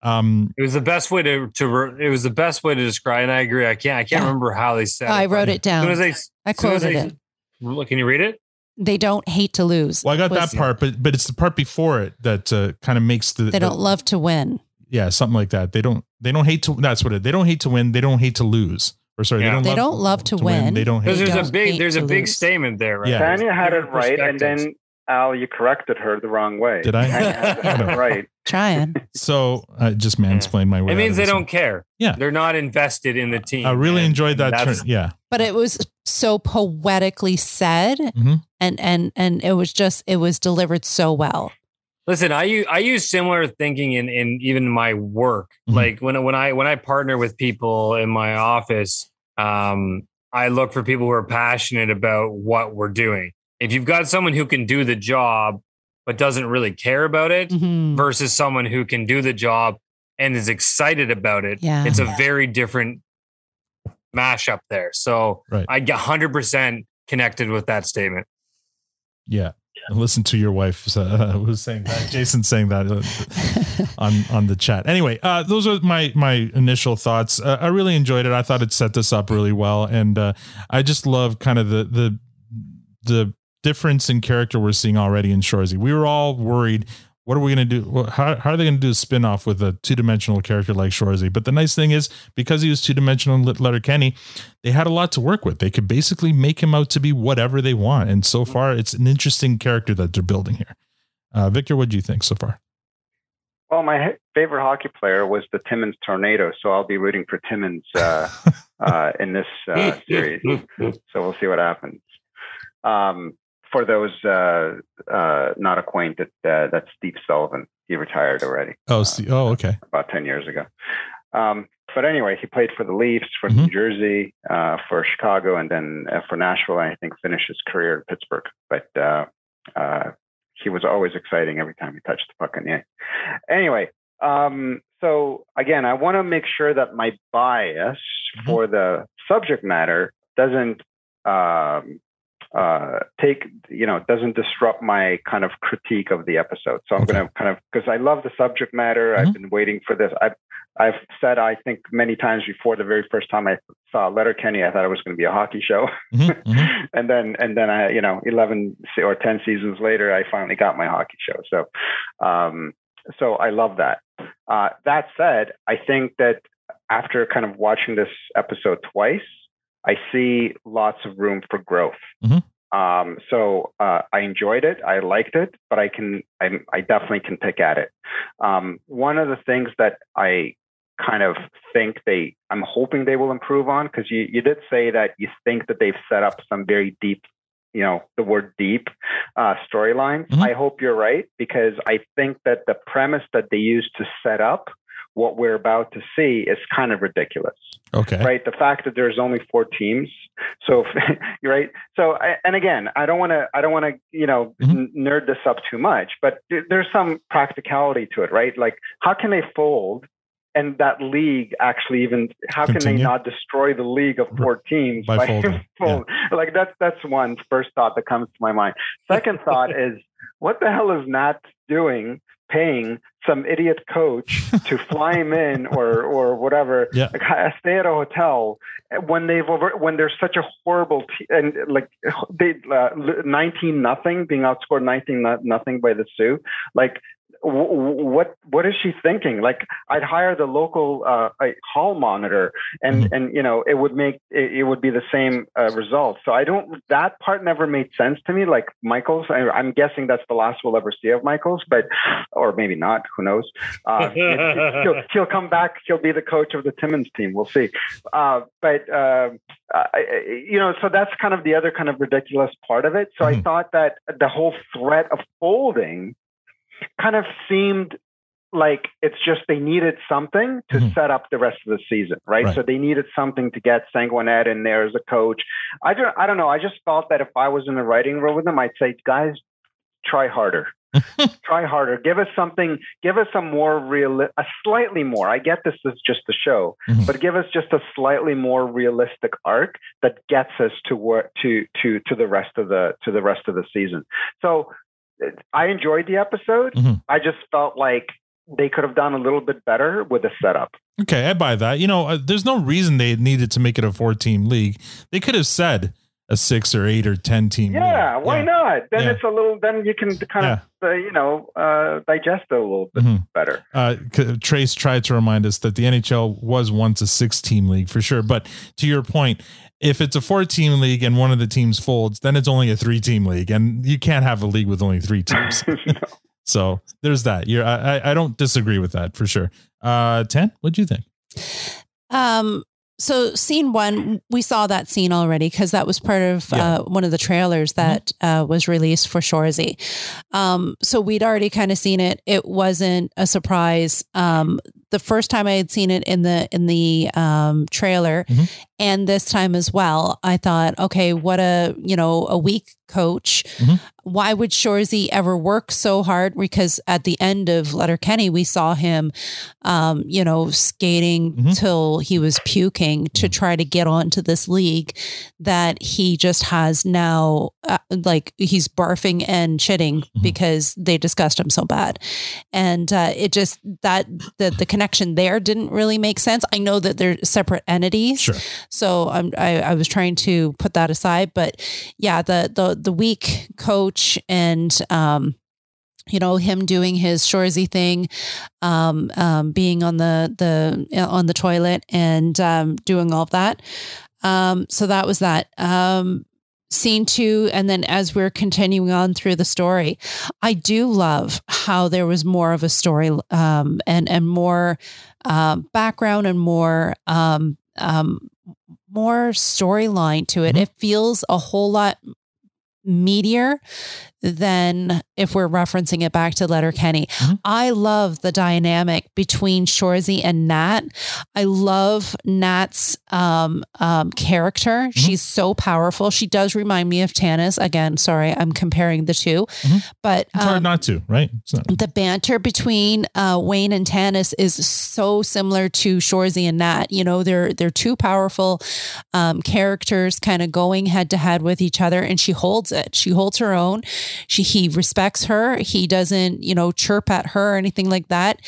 Um, It was the best way to to re- it was the best way to describe. And I agree. I can't I can't remember how they said. I it, wrote it down. As as they, I as soon as quoted they- it. Look, Can you read it? They don't hate to lose. well, I got was- that part, but but it's the part before it that uh, kind of makes the They don't love to win. yeah something like that they don't they don't hate to that's what it they don't hate to win they don't hate to lose or sorry Yeah. they don't They love, don't love to win. they don't hate Because there's don't a big there's a big lose. statement there, right? Yeah. Tanya had it right, and then Al, you corrected her the wrong way. Did I? Tanya had it right. Trying. so i just mansplained my way It means they don't one. care. Yeah. They're not invested in the team. i really and- enjoyed that turn yeah But it was so poetically said Mhm. and and and it was just it was delivered so well. Listen, I use I use similar thinking in in even my work. Mhm. Like when when I when I partner with people in my office, um, I look for people who are passionate about what we're doing. If you've got someone who can do the job but doesn't really care about it, Mhm. versus someone who can do the job and is excited about it, Yeah. it's a very different mashup there. So Right. I get hundred percent connected with that statement. yeah listen to your wife uh, who's saying that jason saying that uh, on on the chat anyway uh those are my my initial thoughts uh, i really enjoyed it i thought it set this up really well and uh i just love kind of the the the difference in character we're seeing already in Shoresy. We were all worried. What are we going to do? How, how are they going to do a spin off with a two dimensional character like Shoresy? But the nice thing is, because he was two dimensional Letterkenny, they had a lot to work with. They could basically make him out to be whatever they want. And so far, it's an interesting character that they're building here. Uh, Victor, what do you think so far? Well, my favorite hockey player was the Timmins Tornado, so I'll be rooting for Timmins uh, uh, in this uh, series. So we'll see what happens. Um, for those uh, uh, not acquainted, uh, that's Steve Sullivan. He retired already Oh, see, oh, okay. about 10 years ago. Um, but anyway, he played for the Leafs, for Mhm. New Jersey, uh, for Chicago, and then uh, for Nashville. And I think finished his career in Pittsburgh. But uh, uh, he was always exciting every time he touched the puck in the ice. Anyway, um, so again, I want to make sure that my bias for the subject matter doesn't um, uh, take, you know, doesn't disrupt my kind of critique of the episode. So I'm going to kind of, because I love the subject matter. I've been waiting for this. I've, I've said, I think many times before the very first time I saw Letterkenny, I thought it was going to be a hockey show. and then, and then I, you know, 11 or 10 seasons later, I finally got my hockey show. So, um, so I love that. Uh, that said, I think that after kind of watching this episode twice, I see lots of room for growth. Um, so uh, I enjoyed it. I liked it, but I can, I, I definitely can pick at it. Um, one of the things that I kind of think they, I'm hoping they will improve on, because you, you did say that you think that they've set up some very deep, you know, the word deep uh, storylines. I hope you're right, because I think that the premise that they used to set up what we're about to see is kind of ridiculous Okay. right? The fact that there's only four teams. So right. So and again, I don't want to I don't want to you know mm-hmm. n- nerd this up too much, but there's some practicality to it, right? Like how can they fold? And that league actually even how can they not destroy the league of four teams By folding, fold? Like that's that's one first thought that comes to my mind. Second thought is what the hell is Nat doing paying some idiot coach to fly him in or or whatever Yeah. like, stay at a hotel when they've over when there's such a horrible te- and like they uh, 19 nothing being outscored 19 nothing by the Soo like what what is she thinking? Like, I'd hire the local uh, hall monitor, and Mm-hmm. and you know, it would make it, it would be the same uh, result. So I don't. That part never made sense to me. Like Michaels, I, I'm guessing that's the last we'll ever see of Michaels, but or maybe not. Who knows? Uh, he'll, he'll come back. He'll be the coach of the Timmins team. We'll see. Uh, but I, you know, so that's kind of the other kind of ridiculous part of it. So I thought that the whole threat of folding kind of seemed like it's just they needed something to mm-hmm. set up the rest of the season, right? Right. So they needed something to get Sanguinet in there as a coach. I don't, I don't know. I just felt that if I was in the writing room with them, I'd say, guys, try harder. try harder. Give us something. Give us a more real, a slightly more. I get this is just a show, mm-hmm. but give us just a slightly more realistic arc that gets us to work to to to the rest of the to the rest of the season. So I enjoyed the episode. I just felt like they could have done a little bit better with the setup. Okay, I buy that. You know, uh, there's no reason they needed to make it a four team league. They could have said a six or eight or 10 team. Yeah, why not? Then Yeah. it's a little. Then you can kind of uh, you know uh, digest it a little bit Mm-hmm. better. Uh, Trace tried to remind us that the NHL was once a six team league for sure. But to your point, if it's a four team league and one of the teams folds, then it's only a three team league, and you can't have a league with only three teams. So there's that. You're, I, I- I don't disagree with that for sure. Uh, ten, what do you think? Um, so scene one, we saw that scene already because that was part of uh, one of the trailers that uh, was released for Shoresy. Um, so we'd already kind of seen it. It wasn't a surprise. Um, the first time I had seen it in the in the um, trailer, and this time as well, I thought, okay, what a you know a weak coach. Why would Shoresy ever work so hard? Because at the end of Letterkenny, we saw him, um, you know, skating till he was puking to try to get onto this league that he just has now, uh, like he's barfing and shitting because they discussed him so bad, and uh, it just that the the connection there didn't really make sense. I know that they're separate entities, Sure. so I'm, I, I was trying to put that aside, but yeah, the the the weak coach and um, you know him doing his Shoresy thing, um, um, being on the the on the toilet and um, doing all of that. Um, so that was that. Um, scene two and then as we're continuing on through the story i do love how there was more of a story um, and and more um, background and more um, um, more storyline to it it feels a whole lot meatier than if we're referencing it back to Letterkenny. I love the dynamic between Shoresy and Nat. I love Nat's um, um, character. She's so powerful. She does remind me of Tanis. Again, sorry, I'm comparing the 2 but It's hard um, not to, right? Not. the banter between uh, Wayne and Tanis is so similar to Shoresy and Nat. You know, they're they're two powerful um, characters, kind of going head to head with each other, and she holds it. She holds her own. She he respects her. He doesn't, you know, chirp at her or anything like that.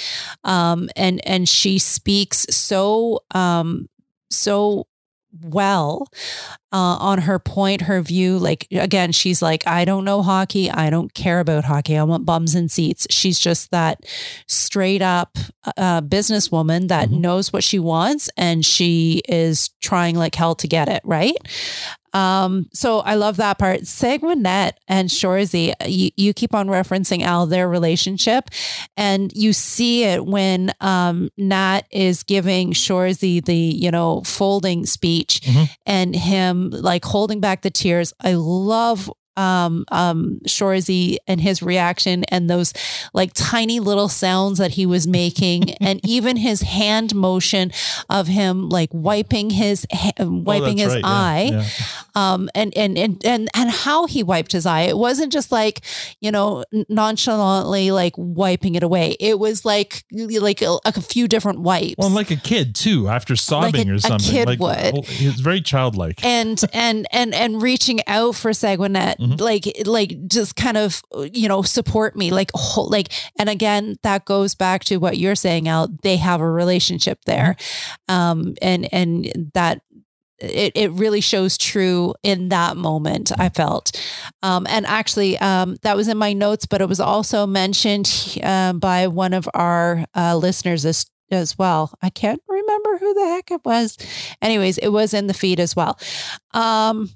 Um, and and she speaks so um, so well uh, on her point, her view. Like, again, she's like, I don't know hockey. I don't care about hockey. I want bums and seats. She's just that straight up uh, businesswoman that knows what she wants and she is trying like hell to get it. Right. Um, so I love that part. Sanguinet and Shoresy, you, you keep on referencing Al, their relationship, and you see it when um, Nat is giving Shoresy the, you know, folding speech and him like holding back the tears. I love um um Shoresy and his reaction and those like tiny little sounds that he was making and even his hand motion of him like wiping his ha- wiping that's his right. Eye yeah. um and, and and and and how he wiped his eye it wasn't just like you know nonchalantly like wiping it away it was like like a, a few different wipes Well, like a kid too, after sobbing a- or a something. kid like, would. oh, He's very childlike. and and and and reaching out for Sanguinet, Mm-hmm. like like just kind of you know support me, like whole, like and again that goes back to what you're saying, out They have a relationship there, Mm-hmm. um, and and that it, it really shows true in that moment i felt. Um, and actually um, that was in my notes but it was also mentioned uh, by one of our uh, listeners as, as well. I can't remember who the heck it was. Anyways it was in the feed as well. Um,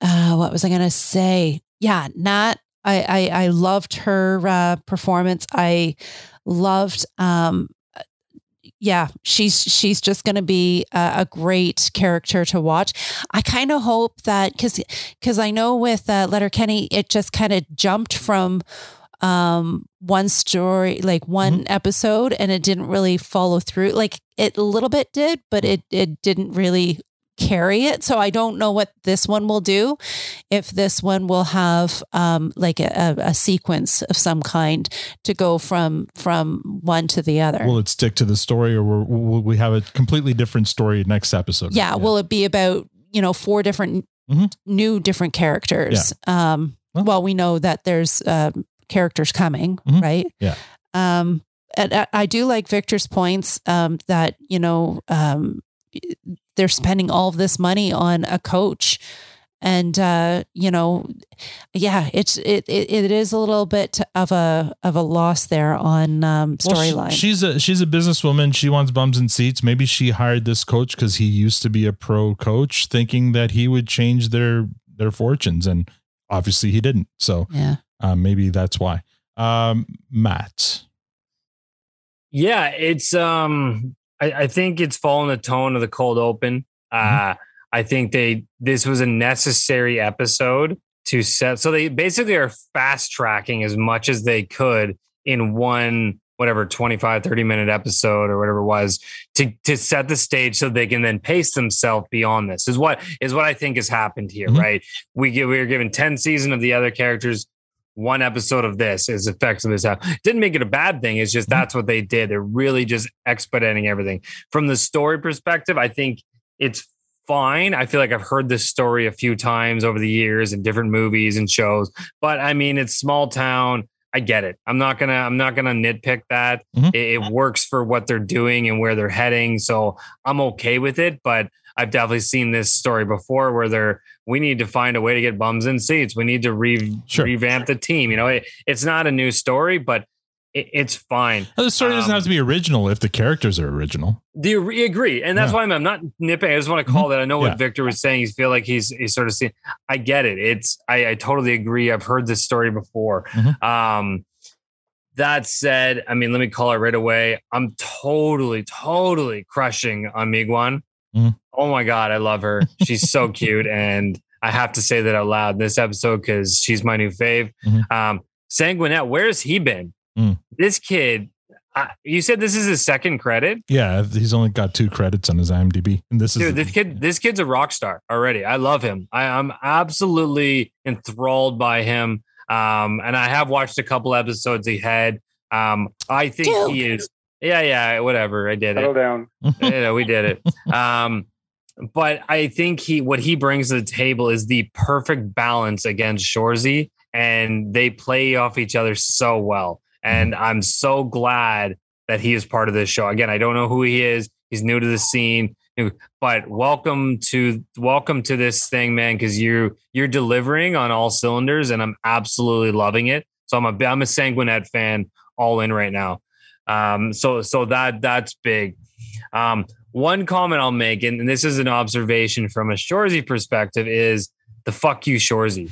uh, what was i going to say yeah not. I, I, I loved her uh, performance. I loved um, yeah, she's she's just going to be a, a, great character to watch. I kind of hope that because because I know with uh, Letterkenny, it just kind of jumped from um one story like one mm-hmm. episode and it didn't really follow through like it a little bit did but it it didn't really carry it. So I don't know what this one will do. If this one will have um, like a, a, sequence of some kind to go from from one to the other. Will it stick to the story, or will we have a completely different story next episode? Yeah. yeah. Will it be about you know four different mm-hmm. new different characters? Yeah. Um, well, well, we know that there's uh, characters coming, mm-hmm. right? Yeah. Um, and I do like Victor's points um, that you know um, they're spending all of this money on a coach. And uh, you know yeah it's it, it, it is a little bit of a of a loss there on um, storyline. well, she's a she's a businesswoman. She wants bums and seats. Maybe she hired this coach because he used to be a pro coach thinking that he would change their their fortunes. And obviously he didn't. So yeah. uh, maybe that's why. Um, matt. Yeah it's um I, I think it's fallen the tone of the cold open. Mm-hmm. Uh, I think they this was a necessary episode to set. So they basically are fast tracking as much as they could in one whatever 25 30 minute episode or whatever it was to to set the stage so they can then pace themselves beyond this is what is what i think has happened here mm-hmm. right we get we were given 10 season of the other characters one episode of this is effective as hell. Didn't make it a bad thing. It's just mm-hmm. that's what they did. They're really just expediting everything. From the story perspective, I think it's fine. I feel like I've heard this story a few times over the years in different movies and shows, but I mean, it's small town. I get it. I'm not gonna. I'm not gonna nitpick that. Mm-hmm. It, it works for what they're doing and where they're heading, so I'm okay with it. But I've definitely seen this story before where they're we need to find a way to get bums in seats. We need to re- sure. revamp the team. You know, it, it's not a new story, but it, it's fine. Well, the story um, doesn't have to be original if the characters are original. Do you agree? And that's yeah. why I'm, I'm, not nipping. I just want to call mm-hmm. that. I know what yeah. Victor was saying. He's feel like he's he's sort of seeing. I get it. It's I, I totally agree. I've heard this story before. Mm-hmm. Um, that said, I mean, let me call it right away. I'm totally, totally crushing on Miigwan. Mm-hmm. Oh my God, I love her. She's so cute. And I have to say that out loud in this episode because she's my new fave. Mm-hmm. Um, Sanguinet, where's he been? Mm. This kid, uh, you said this is his second credit. Yeah, he's only got two credits on his IMDb, and this Dude, is this kid. This kid's a rock star already. I love him. I, am absolutely enthralled by him. Um, and I have watched a couple episodes he had. Um, I think Duke. he is yeah, yeah, whatever. I did Settle it. down. yeah, we did it. Um, but I think he what he brings to the table is the perfect balance against Shoresy, and they play off each other so well. And I'm so glad that he is part of this show. Again, I don't know who he is. He's new to the scene, but welcome to welcome to this thing, man. Because you you're delivering on all cylinders, and I'm absolutely loving it. So I'm a I'm a Sanguinet fan, all in right now. Um, so so that that's big. Um, one comment I'll make, and this is an observation from a Shoresy perspective, is the fuck you, Shoresy.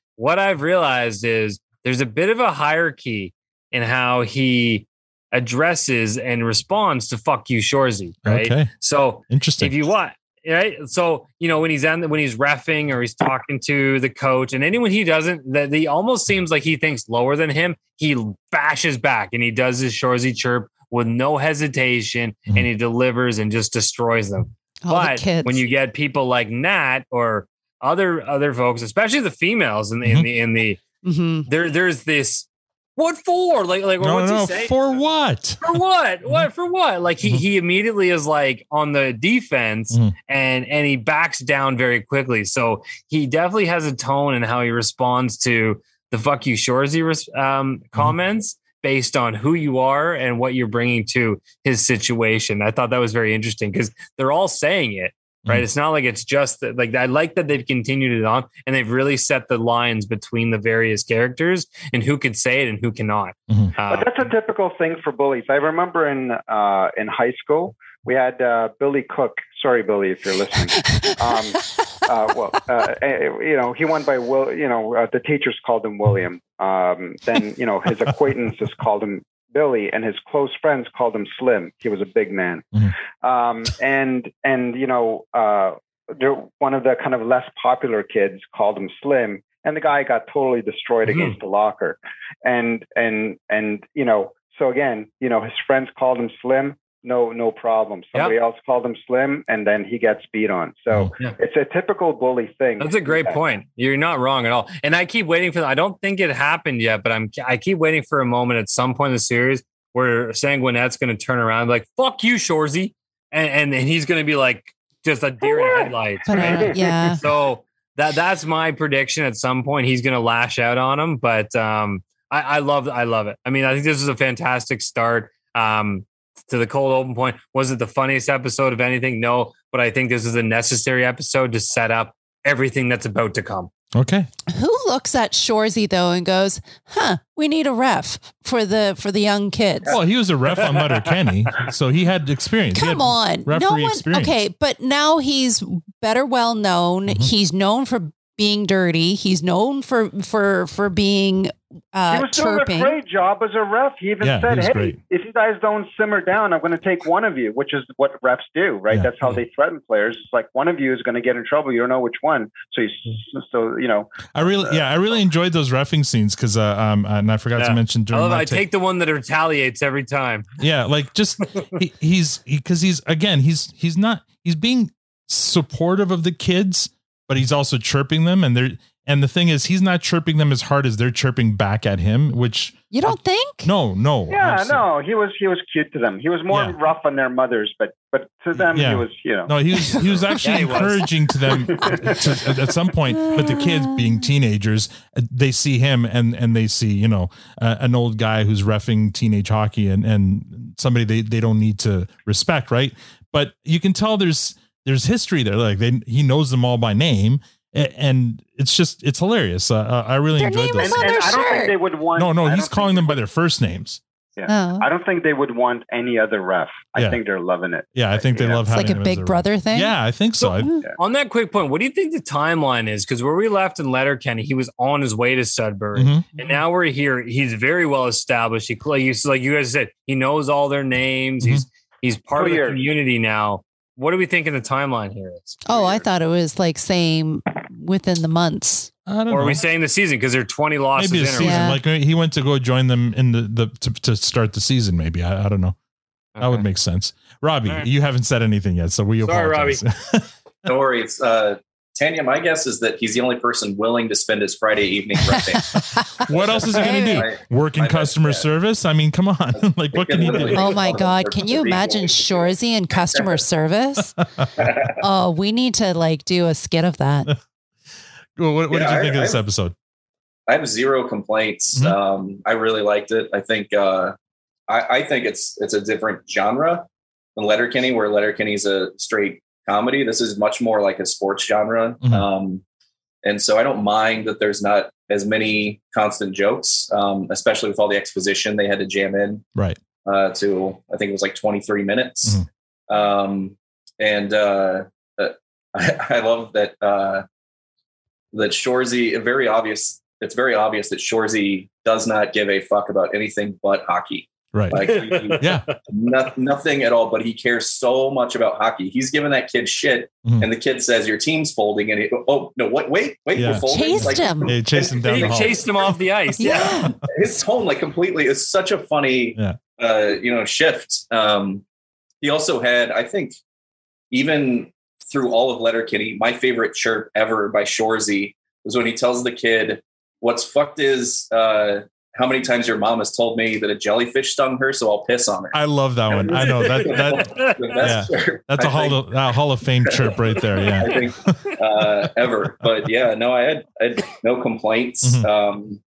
what I've realized is there's a bit of a hierarchy in how he addresses and responds to fuck you, Shoresy. Right. Okay. So interesting. If you want, right? So you know when he's on when he's refing or he's talking to the coach, and anyone he doesn't, that he almost seems like he thinks lower than him. He bashes back and he does his Shoresy chirp with no hesitation, mm-hmm. and he delivers and just destroys them. All but the when you get people like Nat or other other folks, especially the females in the mm-hmm. in the in the mm-hmm. there there's this what for? Like, like no, what's no, he saying? For what? For what? What for what? Like he mm-hmm. he immediately is like on the defense mm-hmm. and and he backs down very quickly. So he definitely has a tone in how he responds to the fuck you Shoresy um, mm-hmm. comments based on who you are and what you're bringing to his situation. I thought that was very interesting because they're all saying it. right? It's not like it's just that, like I like that they've continued it on and they've really set the lines between the various characters and who could say it and who cannot. Mm-hmm. Uh, But that's a typical thing for bullies. I remember in uh, in high school we had uh, Billy Cook. Sorry, Billy, if you're listening. Um, uh, well, uh, eh, you know, he went by Will. You know, uh, the teachers called him William. Um, then you know his acquaintances called him Billy, and his close friends called him Slim. He was a big man. Um, and and you know, uh, one of the kind of less popular kids called him Slim, and the guy got totally destroyed Mhm. against the locker. And and and you know, so again, you know, his friends called him Slim. No, no problem. Somebody else called him Slim, and then he gets beat on. So it's a typical bully thing. That's a great point. You're not wrong at all. And I keep waiting for. I don't think it happened yet, but I'm. I keep waiting for a moment at some point in the series where Sanguinet's going to turn around, like "fuck you, Shoresy," and and, and he's going to be like just a deer in headlights, But, uh, right? yeah. So that that's my prediction. At some point, he's going to lash out on him. But um, I, I love. I love it. I mean, I think this is a fantastic start. Um, to the cold open point. Was it the funniest episode of anything? No, but I think this is a necessary episode to set up everything that's about to come. Okay. Who looks at Shoresy though and goes, "Huh, we need a ref for the for the young kids." Well, he was a ref on Letterkenny, so he had experience. Come had on, referee no one. experience. Mm-hmm. Okay, but now he's better well known. He's known for being dirty. He's known for for for being uh, he was doing a great job as a ref. He even Yeah, said, was "Hey, great. if you guys don't simmer down, I'm going to take one of you," which is what refs do, right? Yeah, That's how they threaten players. It's like one of you is going to get in trouble. You don't know which one, so you, so you know. I really, yeah, I really enjoyed those refing scenes because, uh, um, and I forgot to Yeah. mention I, love it. I take- take the one that retaliates every time. yeah, like just he, he's because he's again he's he's not he's being supportive of the kids, but he's also chirping them, and they're and the thing is he's not chirping them as hard as they're chirping back at him, which you don't think? no, no, Yeah, absolutely. no, he was he was cute to them. He was more Yeah. rough on their mothers, but but to them Yeah. he was you know. No, he was he was actually Yeah, he was. encouraging to them to, at, at some point. But the kids, being teenagers, uh, they see him and and they see you know uh, an old guy who's refing teenage hockey and and somebody they they don't need to respect, right? But you can tell there's there's history there. Like they he knows them all by name, and it's just it's hilarious. Uh, uh, I really Their enjoyed name those. and their I don't think shirt. they would want. No, no, I he's calling them by their first names. Yeah. Oh. I don't think they would want any other ref. I Yeah. think they're loving it. Yeah, I think they Yeah. love It's having like a him as Big ref. Brother thing. Yeah, I think so. I- On that quick point, what do you think the timeline is? Because where we left in Letterkenny, he was on his way to Sudbury, Mhm. and now we're here. He's very well established. He, like you, like you guys said, he knows all their names. Mm-hmm. He's he's part Two of the years. community now. What do we think in the timeline here is? Oh, I thought it was like same within the months. I don't Or know. are we saying the season because there are twenty losses maybe in a or season. Yeah. Like he went to go join them in the the to, to start the season. Maybe I, I don't know. That would make sense. Robby, All right. you haven't said anything yet, so we Sorry, apologize. Don't worry. It's uh, Tanya. My guess is that he's the only person willing to spend his Friday evening refing. what else is he going to My- do? Working my best customer bet. service? I mean, come on. like, what can he do? Oh my God. Can you imagine Shoresy in customer service? Oh, we need to like do a skit of that. Well, what, what Yeah, did you I- think of this I- episode? I have zero complaints. Mhm. Um, I really liked it. I think uh, I, I think it's it's a different genre than Letterkenny, where Letterkenny's a straight comedy. This is much more like a sports genre, Mhm. um, and so I don't mind that there's not as many constant jokes, um, especially with all the exposition they had to jam in Right. uh, to I think it was like 23 minutes. Um, and uh, uh, I, I love that uh, that Shoresy very obvious. It's very obvious that Shoresy does not give a fuck about anything but hockey. Right. Like he- yeah. no, nothing at all. But he cares so much about hockey. He's giving that kid shit, Mhm. and the kid says, "Your team's folding." And he, oh no, what? Wait, wait, Yeah. we're folding. Chased him. They chased him down He the hall. chased him off the ice. Yeah. his tone like completely is such a funny Yeah. uh you know shift um he also had i think even through all of letterkenny my favorite chirp ever by shoresy was when he tells the kid what's fucked is uh how many times your mom has told me that a jellyfish stung her so i'll piss on her I love that one. I know that that chirp, that's a I hall think- of, hall of fame chirp right there. I Yeah. think uh, ever. But yeah, no, I had, I had no complaints Mhm. um,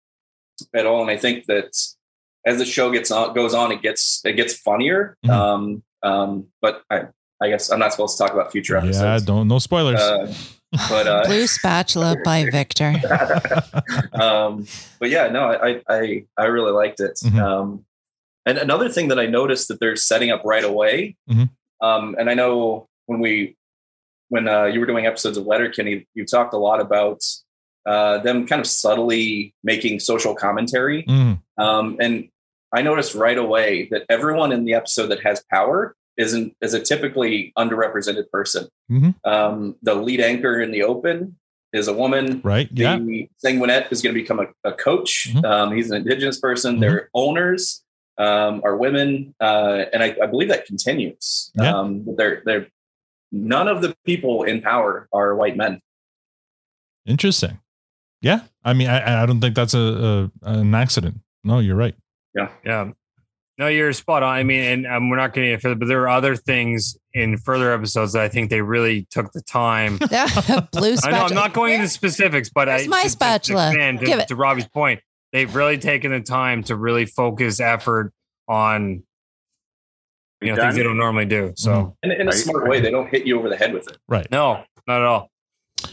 at all, and I think that as the show gets on, goes on, it gets it gets funnier. Mhm. Um, um, but I I guess I'm not supposed to talk about future episodes. Yeah, don't no spoilers. Uh, but uh, Blue Spatula by Victor. um, but yeah, no, I, I, I really liked it. Mhm. Um, and another thing that I noticed that they're setting up right away. Mhm. Um, and I know when we, when uh, you were doing episodes of Letterkenny, you talked a lot about uh, them kind of subtly making social commentary. Mhm. Um, and I noticed right away that everyone in the episode that has power isn't is a typically underrepresented person. Mhm. Um, the lead anchor in the open is a woman. Right, The yeah. Sanguinet is going to become a, a coach. Mhm. Um, he's an indigenous person. Their owners um, are women, uh, and I, I believe that continues. Yeah. Um, but they're they're none of the people in power are white men. Interesting. Yeah, I mean, I, I don't think that's a, a an accident. No, you're right. Yeah, yeah. No, you're spot on. I mean, and um, we're not getting it further, but there are other things in further episodes that I think they really took the time. Blue I know I'm not going into specifics, but I my to- to- to spatula? expand to, Give it. to Robby's point. They've really taken the time to really focus effort on you know things they don't normally do. So in, in a smart way. They don't hit you over the head with it. Right. No, not at all.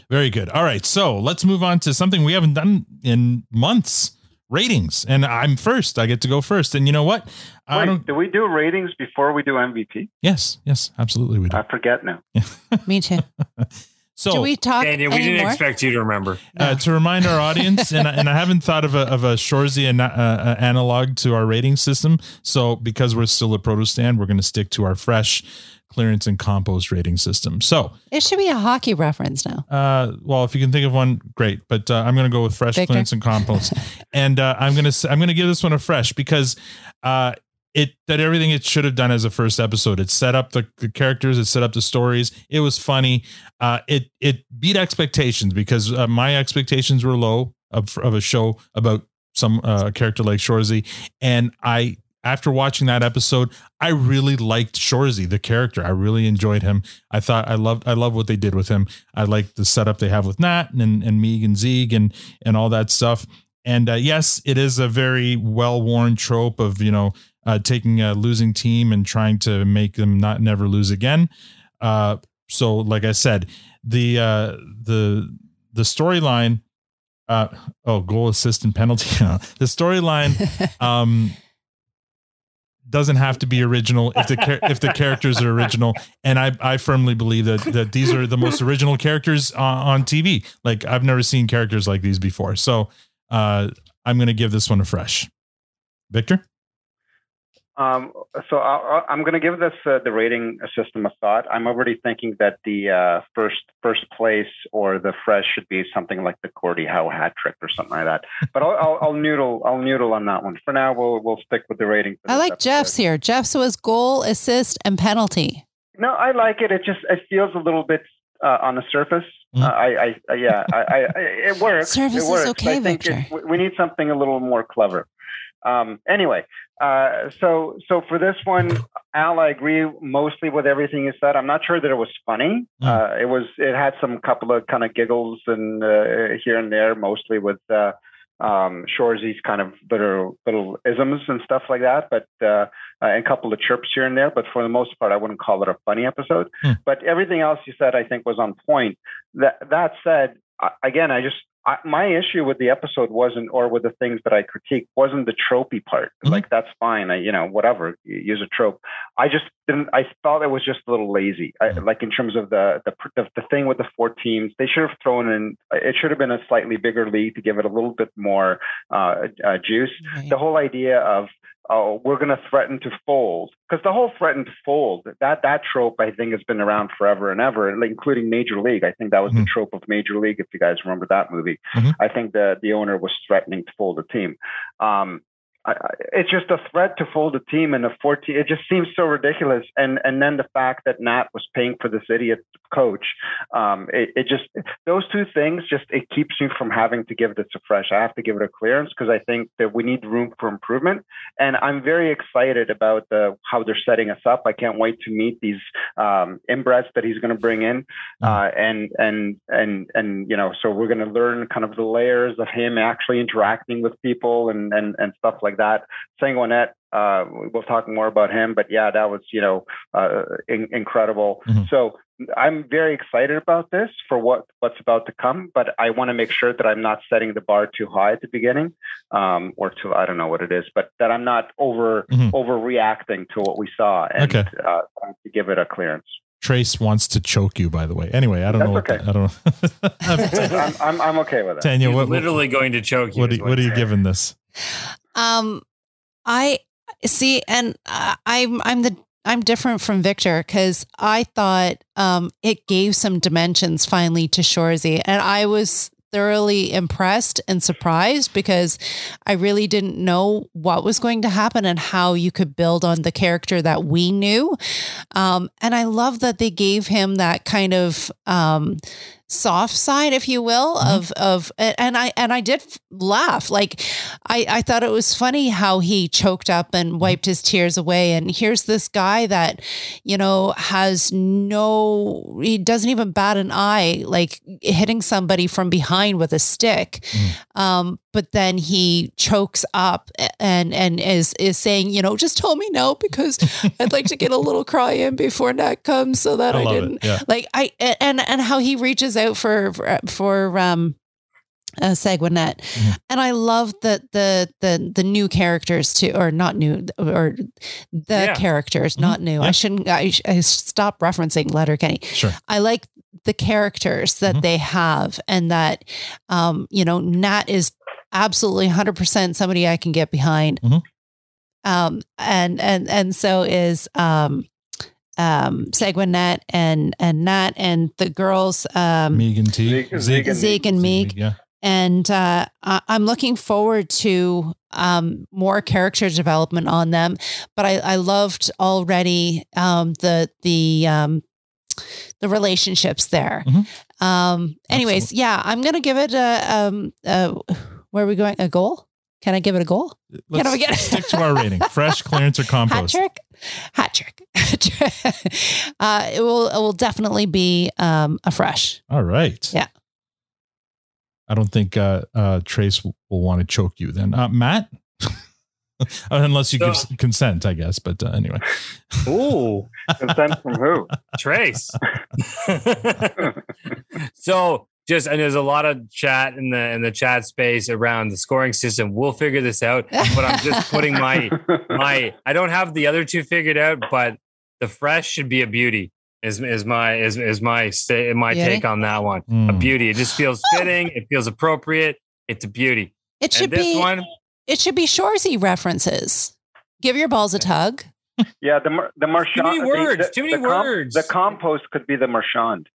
Very good. All right. So let's move on to something we haven't done in months ratings. And I'm first. I get to go first. And you know what? I Wait, don't. do we do ratings before we do MVP? Yes. Yes. Absolutely. We do. I forget now. Me too. So Do we talk Daniel, we didn't expect you to remember. uh, to remind our audience, and, I- and I haven't thought of a, of a Shoresy an, uh, uh, analog to our rating system. So because we're still a Produce Stand, we're going to stick to our fresh clearance and compost rating system. So, It should be a hockey reference now. uh, well, if you can think of one, great. But uh, I'm going to go with fresh Victor? clearance and compost, and uh, I'm going to I'm going to give this one a fresh because uh, it did everything it should have done as a first episode. It set up the, the characters, it set up the stories. It was funny. Uh, it it beat expectations because uh, my expectations were low of of a show about some uh, character like Shoresy, and I. After watching that episode, I really liked Shoresy, the character. I really enjoyed him. I thought I loved I love what they did with him. I like the setup they have with Nat and and Miig and Ziig and and all that stuff. And uh, yes, it is a very well worn trope of you know uh, taking a losing team and trying to make them not never lose again. Uh, so, like I said, the uh, the the storyline. Uh, oh, goal assist and penalty. the storyline um, doesn't have to be original if the char- if the characters are original. And I I firmly believe that that these are the most original characters on, on TV. Like I've never seen characters like these before. So uh, I'm going to give this one a fresh. Victor. Um, so I, I'm going to give this uh, the rating system a thought. I'm already thinking that the uh, first first place or the fresh should be something like the Gordie Howe hat trick or something like that. But I'll, I'll, I'll noodle I'll noodle on that one. For now, we'll we'll stick with the rating. for I like episode. Jeff's here. Jeff's was goal, assist, and penalty. No, I like it. It just it feels a little bit uh, on the surface. Uh, I, I, I, yeah, I, I, I, it works. Surface it is works. okay, I think Victor. it, we- we need something a little more clever. Um, anyway, uh, so so for this one, Al, I agree mostly with everything you said. I'm not sure that it was funny. Uh, it was. It had some couple of kind of giggles and uh, here and there, mostly with uh, um, Shoresy's kind of little little isms and stuff like that. But uh, and a couple of chirps here and there. But for the most part, I wouldn't call it a funny episode. But everything else you said, I think, was on point. That that said, again, I just I, my issue with the episode wasn't, or with the things that I critique, wasn't the tropey part. Like that's fine, I you know whatever, use a trope. I just didn't. I thought it was just a little lazy. I, like in terms of the, the the the thing with the four teams, they should have thrown in. It should have been a slightly bigger league to give it a little bit more uh, uh, juice. The whole idea of oh, we're going to threaten to fold because the whole threaten to fold that that trope I think has been around forever and ever, including Major League. I think that was the trope of Major League. If you guys remember that movie, I think the the owner was threatening to fold the team. Um, I, it's just a threat to fold a team in a 14. It just seems so ridiculous. And and then the fact that Nat was paying for this idiot coach, um, it, it just those two things just it keeps me from having to give this a fresh. I have to give it a clearance because I think that we need room for improvement. And I'm very excited about the how they're setting us up. I can't wait to meet these um, inbreds that he's going to bring in, uh, and and and and you know, so we're going to learn kind of the layers of him actually interacting with people and and and stuff like that. Sanguinet, uh, we'll talk more about him, but yeah, that was you know uh, in, incredible. Mhm. So I'm very excited about this for what what's about to come, but I want to make sure that I'm not setting the bar too high at the beginning, um, or too I don't know what it is, but that I'm not over Mhm. overreacting to what we saw and Okay. uh, to give it a clearance. Trace wants to choke you, by the way. Anyway, I don't know. What That's the- I don't know. I'm, I'm I'm okay with it. Tanya, He's what, literally going to choke you. what, is are, what are you giving this? Um, I see, and uh, I'm I'm the I'm different from Victor because I thought um it gave some dimensions finally to Shoresy, and I was thoroughly impressed and surprised because I really didn't know what was going to happen and how you could build on the character that we knew. Um, and I love that they gave him that kind of um, soft side, if you will, mm-hmm. of of and I and I did laugh. Like I I thought it was funny how he choked up and mm-hmm. wiped his tears away. And here's this guy that you know has no he doesn't even bat an eye, like hitting somebody from behind with a stick. Mm. Um, but then he chokes up and and is is saying, you know, just tell me no because I'd like to get a little cry in before Nat comes so that I I, didn't yeah. like I and and how he reaches out for for, for um uh, Sanguinet. Mm-hmm. And I love the the the the new characters too, or not new, or the Yeah. characters, not new. I shouldn't. I, I stop referencing Letterkenny. Sure. I like the characters that they have, and that um, you know, Nat is absolutely hundred percent somebody I can get behind. Um, and and and so is um um Sanguinet and and Nat and the girls um Megan T. Zeke- Zeke and Zeke and Meek. Yeah. And uh, I- I'm looking forward to um, more character development on them. But I, I loved already um, the the um, the relationships there. Um, anyways, yeah, I'm gonna give it a um, uh, where are we going? A goal? Can I give it a goal? Let's Can I get stick to our rating. Fresh, clearance, or compost. hat compost? trick? Hat trick. uh, it will it will definitely be um, a fresh. All right. Yeah. I don't think uh, uh, Trace will, will want to choke you then. Uh, Matt? Unless you give So- s- consent, I guess. But uh, anyway. Ooh. Consent from who? Trace. so just and there's a lot of chat in the in the chat space around the scoring system. We'll figure this out, but I'm just putting my my I don't have the other two figured out, but the fresh should be a beauty. Is is my is is my say my Beauty? take on that one. A Mm. beauty. It just feels fitting. It feels appropriate. It's a beauty. It should this be one. it should be Shoresy references. Give your balls a tug. Yeah, the the marchand. Too many words, the- too many the com- words. the compost could be the marchand.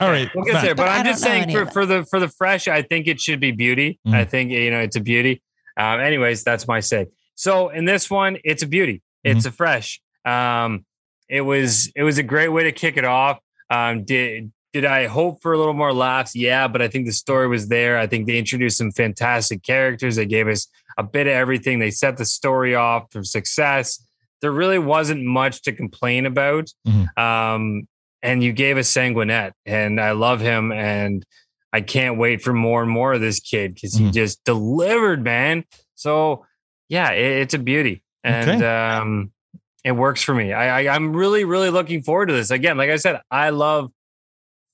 All right. We'll get Matt. there, but, But I I'm just saying for, for the for the fresh, I think it should be beauty. Mm. I think you know it's a beauty. Um, anyways, that's my say. So in this one, it's a beauty. It's Mm-hmm. a fresh. Um, it was it was a great way to kick it off. Um, did did I hope for a little more laughs? Yeah, but I think the story was there. I think they introduced some fantastic characters. They gave us a bit of everything. They set the story off for success. There really wasn't much to complain about. Mhm. Um, and you gave us Sanguinet, and I love him, and I can't wait for more and more of this kid because he Mhm. just delivered, man. So yeah, it, it's a beauty, and Okay. um, it works for me. I, I I'm really really looking forward to this. Again, like I said, I love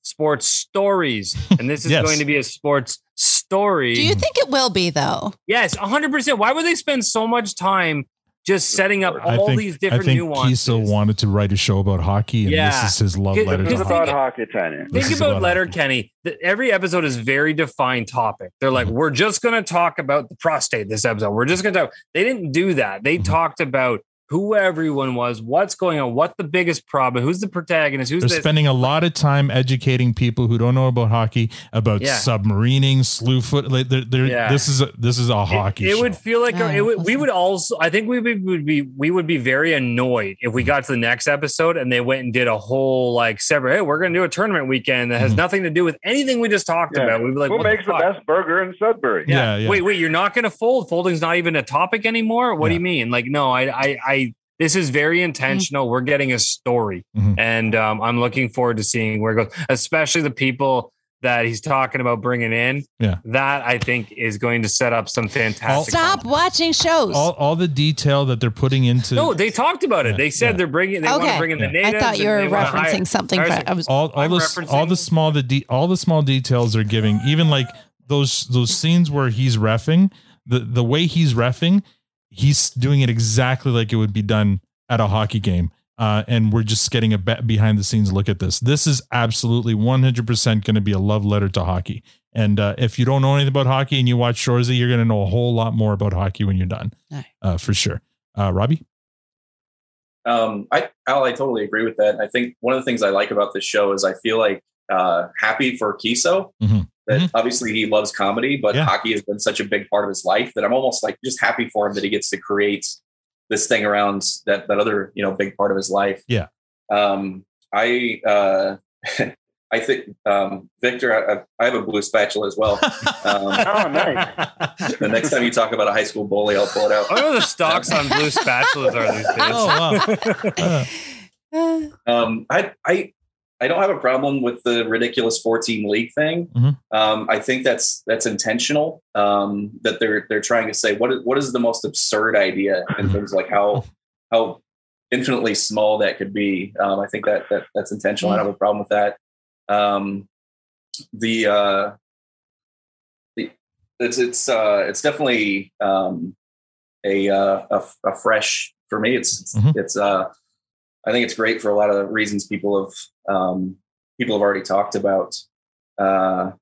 sports stories, and this is Yes. going to be a sports story. Do you think it will be though? Yes, 100%. Why would they spend so much time just setting up all think, these different I different think nuances? Keeso wanted to write a show about hockey, and Yeah. this is his love letter. just to think- hockey. hockey, Tanya. This Think about about Letterkenny. Every episode is very defined topic. They're like, Mm-hmm. we're just going to talk about the prostate this episode. We're just going to talk. They didn't do that. They Mm-hmm. talked about who everyone was, what's going on, what the biggest problem, who's the protagonist, who's They're this. spending a lot of time educating people who don't know about hockey about Yeah. submarining, slew foot. Like they're, they're, Yeah. This is a, this is a hockey. It, show. would feel like Oh, it would, we would also. I think we would, would be we would be very annoyed if we got to the next episode and they went and did a whole like separate. Hey, we're going to do a tournament weekend that has Mhm. nothing to do with anything we just talked Yeah. about. We'd be like, Who what makes the, fuck? best burger in Sudbury? Yeah, yeah. Wait, wait, you're not going to fold? Folding's not even a topic anymore. What do you mean? Like, no, I, I, I. This is very intentional. We're getting a story, Mhm. and um, I'm looking forward to seeing where it goes. Especially the people that he's talking about bringing in, Yeah. that I think is going to set up some fantastic. Stop watching shows. all, all the detail that they're putting into No, they talked about it. They said they're bringing. They want Okay. to bring in the I thought you were referencing something hire for- some- I was- all all I'm the all the small the de- all the small details they're giving even like those those scenes where he's refing the the way he's refing he's doing it exactly like it would be done at a hockey game. Uh, and we're just getting a be- behind the scenes look at this. This is absolutely 100% going to be a love letter to hockey. And uh, if you don't know anything about hockey and you watch Shoresy, you're going to know a whole lot more about hockey when you're done. Uh, for sure. Uh, Robby? Um, I, Al, I totally agree with that. I think one of the things I like about this show is I feel like uh, happy for Keeso. Mhm. That obviously he loves comedy, but hockey has been such a big part of his life that I'm almost like just happy for him that he gets to create this thing around that that other you know big part of his life. yeah Um, I uh, I think um, Victor, I, I have a blue spatula as well. Um, oh, nice. the next time you talk about a high school bully, I'll pull it out. I don't know the stocks on blue spatulas are these days. Oh, wow. Um, I, I, I don't have a problem with the ridiculous 14 league thing. Mhm. Um, I think that's that's intentional. Um, that they're they're trying to say what is what is the most absurd idea in terms of like how how infinitely small that could be. Um, I think that that that's intentional. I don't have a problem with that. Um, the uh, the it's it's uh, it's definitely um, a, uh, a a fresh for me. It's it's, Mhm. it's uh, I think it's great for a lot of the reasons people have um, people have already talked about. Uh,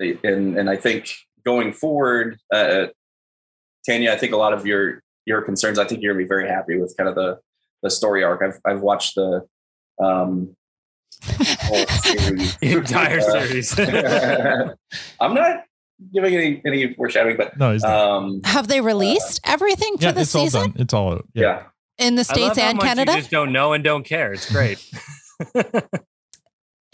and and I think going forward, uh, Tanya, I think a lot of your your concerns. I think you're gonna be very happy with kind of the the story arc. I've I've watched the um, whole series. Entire Uh, series. I'm not giving any any foreshadowing, but no, he's not. um, Have they released everything for yeah the it's all season done it's all out yeah. In the I love states how and much Canada? You just don't know and don't care. It's great.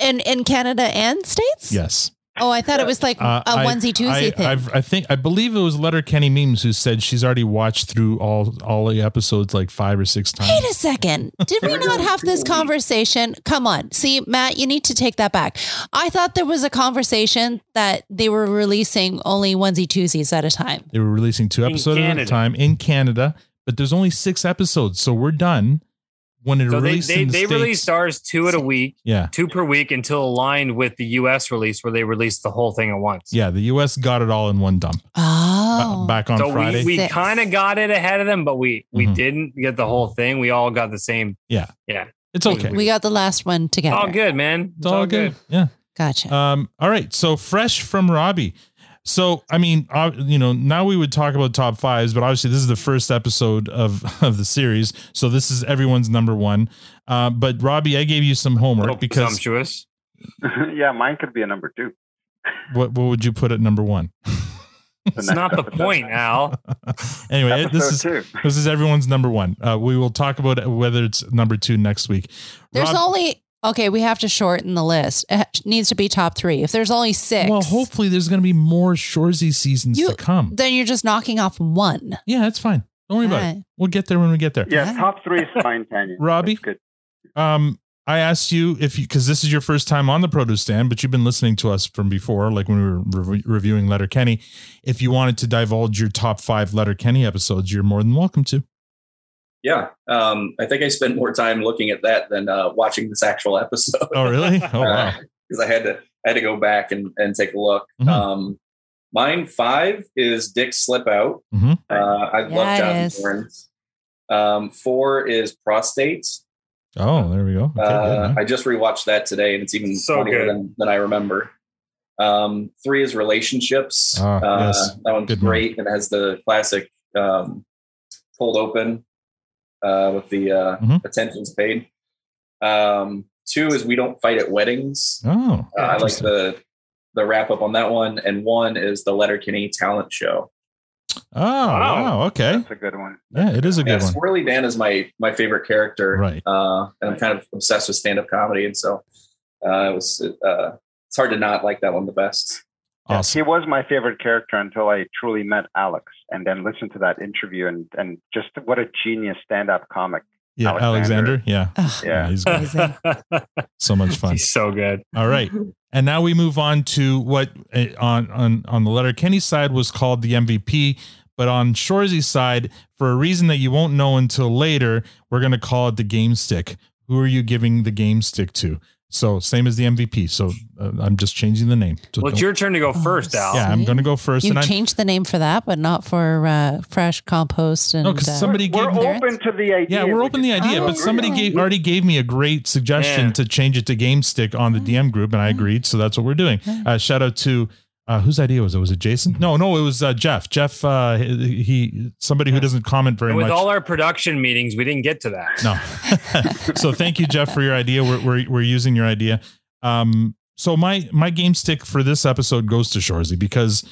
In in Canada and states? yes Oh, I thought it was like Uh, a I- onesie twosie thing. I've, I think I believe it was Letterkenny Memes who said she's already watched through all all the episodes like five or six times. Wait a second. Did we not have this conversation? Come on. See, Matt, you need to take that back. I thought there was a conversation that they were releasing only onesie twosies at a time. They were releasing two episodes at a time in Canada, but there's only six episodes, so we're done when it So they released they, in the they States. released ours two at a week, yeah, two per week until aligned with the US release where they released the whole thing at once. yeah. The U.S. got it all in one dump Oh. ba- back on so Friday. we, we kind of got it ahead of them, but we we Mhm. didn't get the whole thing. We all got the same. yeah, Yeah, it's okay. We got the last one together. all good, man. it's all good. Yeah. Gotcha. Um, all right. So fresh from Robby. So I mean, uh, you know, now we would talk about top fives, but obviously this is the first episode of of the series, so this is everyone's number one. Uh, but Robby, I gave you some homework because Presumptuous. yeah, mine could be a number two. what what would you put at number one? It's not the point, Al. anyway, this is two. this is everyone's number one. Uh, we will talk about whether it's number two next week. There's Rob- only okay. We have to shorten the list. It needs to be top three. If there's only six, well, hopefully there's going to be more Shoresy seasons You- to come. then you're just knocking off one. Yeah, that's fine. Don't worry about it. We'll get there when we get there. Yeah, top three is fine, Tanya. Robby? That's good. Um, I asked you if you because this is your first time on the produce stand, but you've been listening to us from before, like when we were re- reviewing Letterkenny. If you wanted to divulge your top five Letterkenny episodes, you're more than welcome to. Yeah, um, I think I spent more time looking at that than uh, watching this actual episode. Oh, really? Oh, wow. Because I had to I had to go back and, and take a look. Mhm. Um, mine five is Dyck Slip Out. Mhm. Uh, I love Yes. Jonathan Torrance. Um, four is Prostate. Oh, there we go. Okay, Uh, good. I just rewatched that today, and it's even So funnier than, than I remember. Um, three is relationships. Ah, uh, yes. That one's Good one. great. It has the classic um, cold open uh, with the uh, Mhm. attentions paid. Um, two is we don't fight at weddings. Oh, Uh, I like the the wrap up on that one. And one is the Letterkenny talent show. Oh, wow. Okay. That's a good one. Yeah, it is a Yeah, good one. Squirrelly Dan is my my favorite character. Right. Uh, and I'm kind of obsessed with stand up comedy, and so uh, it was uh, it's hard to not like that one the best. Awesome. He was my favorite character until I truly met Alex and then listened to that interview and, and just what a genius stand up comic Yeah, Alexander. Yeah. Yeah. he's good. so much fun. He's so good. All right. And now we move on to what uh, on on on the Letterkenny side was called the MVP, but on Shoresy side, for a reason that you won't know until later, we're going to call it the game stick. Who are you giving the game stick to? So same as the MVP. So uh, I'm just changing the name. So Well, it's your turn to go first, Al. yeah, I'm going to go first. You and I, changed the name for that, but not for uh, fresh compost and. No, 'cause uh, somebody We're gave- open to the idea. yeah, we're open to the idea, but somebody gave already gave me a great suggestion Yeah. to change it to game stick on the DM group, and I agreed. So that's what we're doing. Uh, shout out to uh, whose idea was it? Was it Jason? No, no, it was uh, Jeff. Jeff, uh, he, somebody who doesn't comment very much. With all our production meetings, we didn't get to that. No. so thank you, Jeff, for your idea. We're we're, we're using your idea. Um, so my my game stick for this episode goes to Shoresy because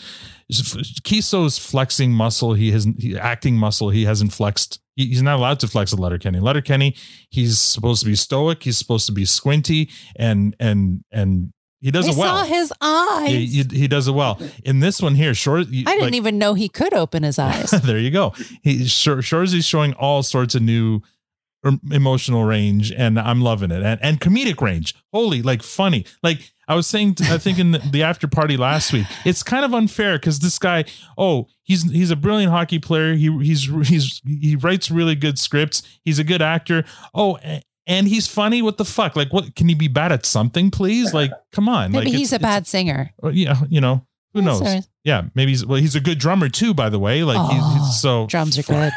Keeso's flexing muscle. He hasn't he, acting muscle. He hasn't flexed. He, he's not allowed to flex a Letterkenny. Letterkenny, he's supposed to be stoic. He's supposed to be squinty and and and he does I it well. saw his eyes. He, he, he does it well. In this one here, short. I didn't even know he could open his eyes. there you go. He Shor- Shoresy's showing all sorts of new er, emotional range, and I'm loving it, and and comedic range. Holy, like funny. Like I was saying, I think in the, the after party last week, it's kind of unfair because this guy, oh, he's he's a brilliant hockey player. He he's he's he writes really good scripts. He's a good actor. Oh. And he's funny. What the fuck? Like, what can he be bad at something, please? Like, come on. Maybe like, he's a bad singer. uh, yeah, you know, who knows? sorry. Yeah, maybe he's well, he's a good drummer too, by the way. Like he's, Oh, he's so Drums are good.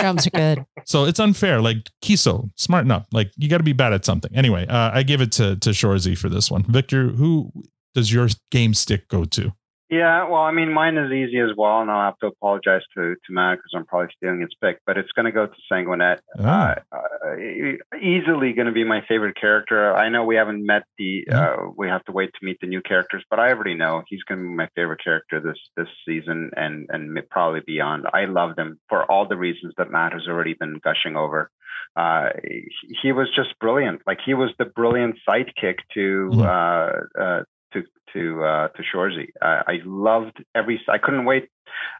Drums are good. so it's unfair. Like Keeso, smarten up. Like you got to be bad at something. Anyway, uh, I give it to to Shoresy for this one. Victor, who does your game stick go to? Yeah, well, I mean, mine is easy as well, and I'll have to apologize to to Matt because I'm probably stealing his pick, but it's going to go to Sanguinet. Ah. Uh, uh, easily going to be my favorite character. I know we haven't met the. Uh, we have to wait to meet the new characters, but I already know he's going to be my favorite character this this season and and probably beyond. I loved him for all the reasons that Matt has already been gushing over. Uh, he, he was just brilliant. Like he was the brilliant sidekick to uh, uh, to to uh, to Shoresy. I, I loved every. I couldn't wait,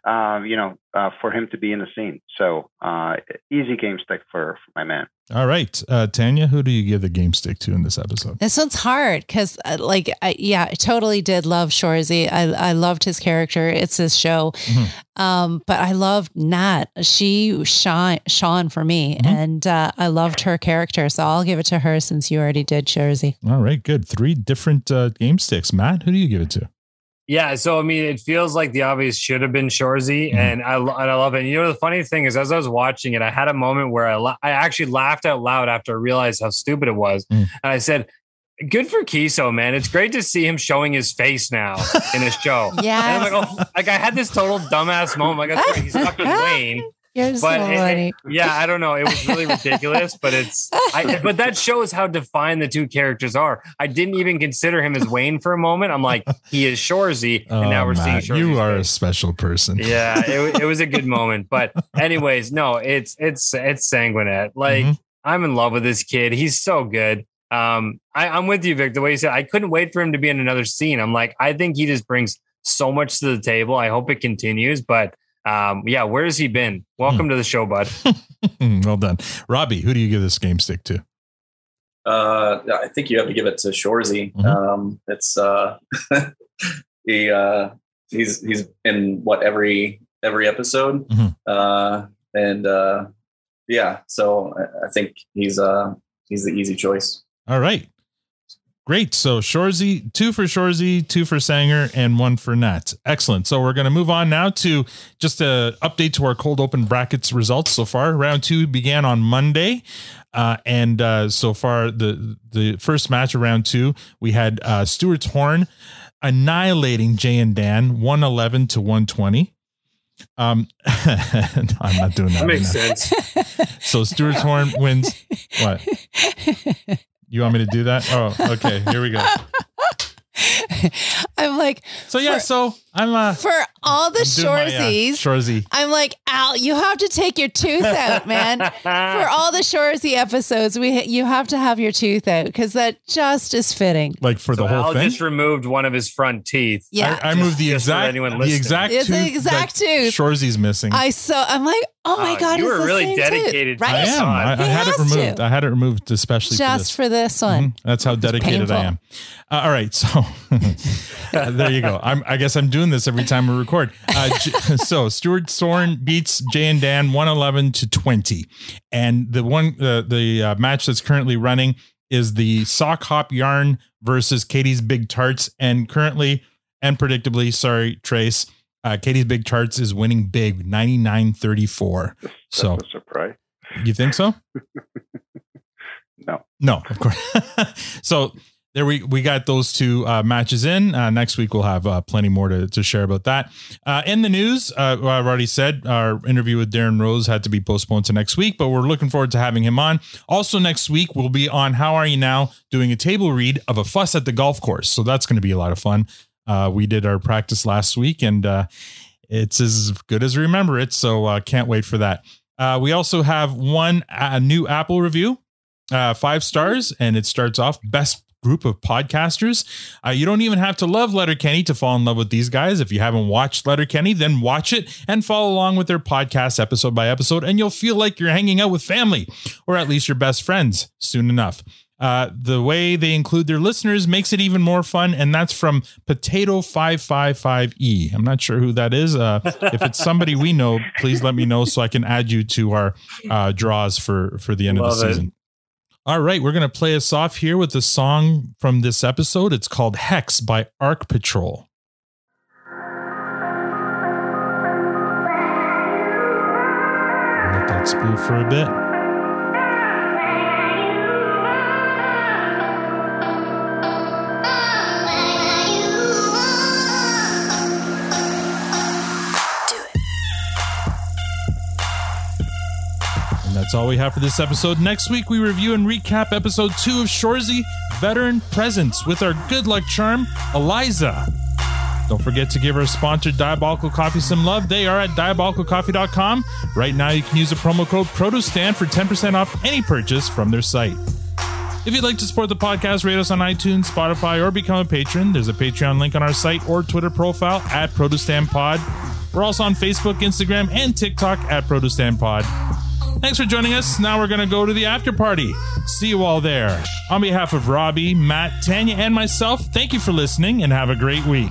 uh, you know, uh, for him to be in the scene. So uh, easy game stick for, for my man. All right, uh, Tanya, who do you give the game stick to in this episode? This one's hard because, uh, like, I, yeah, I totally did love Shoresy. I, I loved his character. It's his show. Um, but I loved Nat. She shine, shone for me, and uh, I loved her character. So I'll give it to her since you already did Shoresy. All right, good. Three different uh, game sticks. Matt, who do you give it to? Yeah, so I mean, it feels like the obvious should have been Shoresy, Mm-hmm. and I and I love it. And you know, the funny thing is, as I was watching it, I had a moment where I la- I actually laughed out loud after I realized how stupid it was, Mm. and I said, "Good for Keeso, man! It's great to see him showing his face now in his show." Yeah, I'm like, oh, like I had this total dumbass moment. Like, that's right, he's fucking Wayne. You're But so it- it- yeah, I don't know. It was really ridiculous, but it's. I, but that shows how defined the two characters are. I didn't even consider him as Wayne for a moment. I'm like, he is Shoresy, and now Oh, we're Matt, seeing Shoresy. you are a special person. Yeah, it, it was a good moment. But anyways, no, it's it's it's Sanguinet. Like Mhm. I'm in love with this kid. He's so good. Um, I, I'm with you, Vic. The way you said, I couldn't wait for him to be in another scene. I'm like, I think he just brings so much to the table. I hope it continues. But um, yeah, where has he been? Welcome to the show, bud. well done, Robby. Who do you give this game stick to? Uh, I think you have to give it to Shoresy. Mhm. Um, it's uh, he uh, he's he's in what every every episode, Mhm. uh, and uh, yeah. So I, I think he's uh he's the easy choice. All right. Great. So Shoresy, two for Shoresy, two for Sanger, and one for Nat. Excellent. So we're going to move on now to just a update to our cold open brackets results so far. Round two began on Monday. Uh, and uh, so far, the the first match of round two, we had uh, Stuart's Horn annihilating Jay and Dan 111 to 120. Um, I'm not doing that. That makes right sense. So Stuart's Horn wins. What? You want me to do that? Oh, okay. Here we go. I'm like, So yeah, so I'm uh for all the I'm my, uh, Shoresies, I'm like, Al, you have to take your tooth out, man. for all the Shoresy episodes, we you have to have your tooth out because that just is fitting. Like for the whole Al thing. just removed one of his front teeth. Yeah. I, I moved the exact anyone the listening. exact It's the exact that tooth. Shoresy's missing. I so I'm like, Oh my Uh, God, you were the really dedicated. to right? I am. I. I had it removed. to. I had it removed especially for Just this. for this one. Mhm. That's how dedicated I am. Uh, all right, so uh, there you go. I'm, I guess I'm doing this every time we record. Uh, so Stuart Soren beats Jay and Dan 111 to 20, and the one uh, the uh, match that's currently running is the Sock Hop Yarn versus Katie's Big Tarts, and currently and predictably, sorry Trace, uh, Katie's Big Tarts is winning big 99-34. So a surprise. you think so? No. No, of course. so there we we got those two uh, matches in. Uh, next week we'll have uh, plenty more to, to share about that. Uh, in the news, uh, I've already said our interview with Darren Rose had to be postponed to next week, but we're looking forward to having him on. Also next week we'll be on How Are You Now doing a table read of a fuss at the golf course. So that's going to be a lot of fun. Uh, we did our practice last week and it's as good as remember it. So can't wait for that. We also have one uh, new Apple review, five stars, and it starts off best group of podcasters. Uh, you don't even have to love Letterkenny to fall in love with these guys. If you haven't watched Letterkenny, then watch it and follow along with their podcast episode by episode, and you'll feel like you're hanging out with family or at least your best friends soon enough. Uh, the way they include their listeners makes it even more fun, and that's from Potato Five Five Five E. I'm not sure who that is. Uh, if it's somebody we know, please let me know so I can add you to our uh, draws for for the end of the season. All right, we're gonna play us off here with a song from this episode. It's called Hex by Arc Patrol. Let that spool for a bit. All we have for this episode. Next week, we review and recap episode two of Shoresy Veteran Presence with our good luck charm, Eliza. Don't forget to give our sponsor Diabolical Coffee some love. They are at diabolicalcoffee.com. Right now, you can use the promo code PRODUCESTAND for 10% off any purchase from their site. If you'd like to support the podcast, rate us on iTunes, Spotify, or become a patron. There's a Patreon link on our site or Twitter profile at ProduceStandPod. We're also on Facebook, Instagram, and TikTok at ProduceStandPod. Thanks for joining us. Now we're going to go to the after party. See you all there. On behalf of Robby, Matt, Tanya, and myself, thank you for listening and have a great week.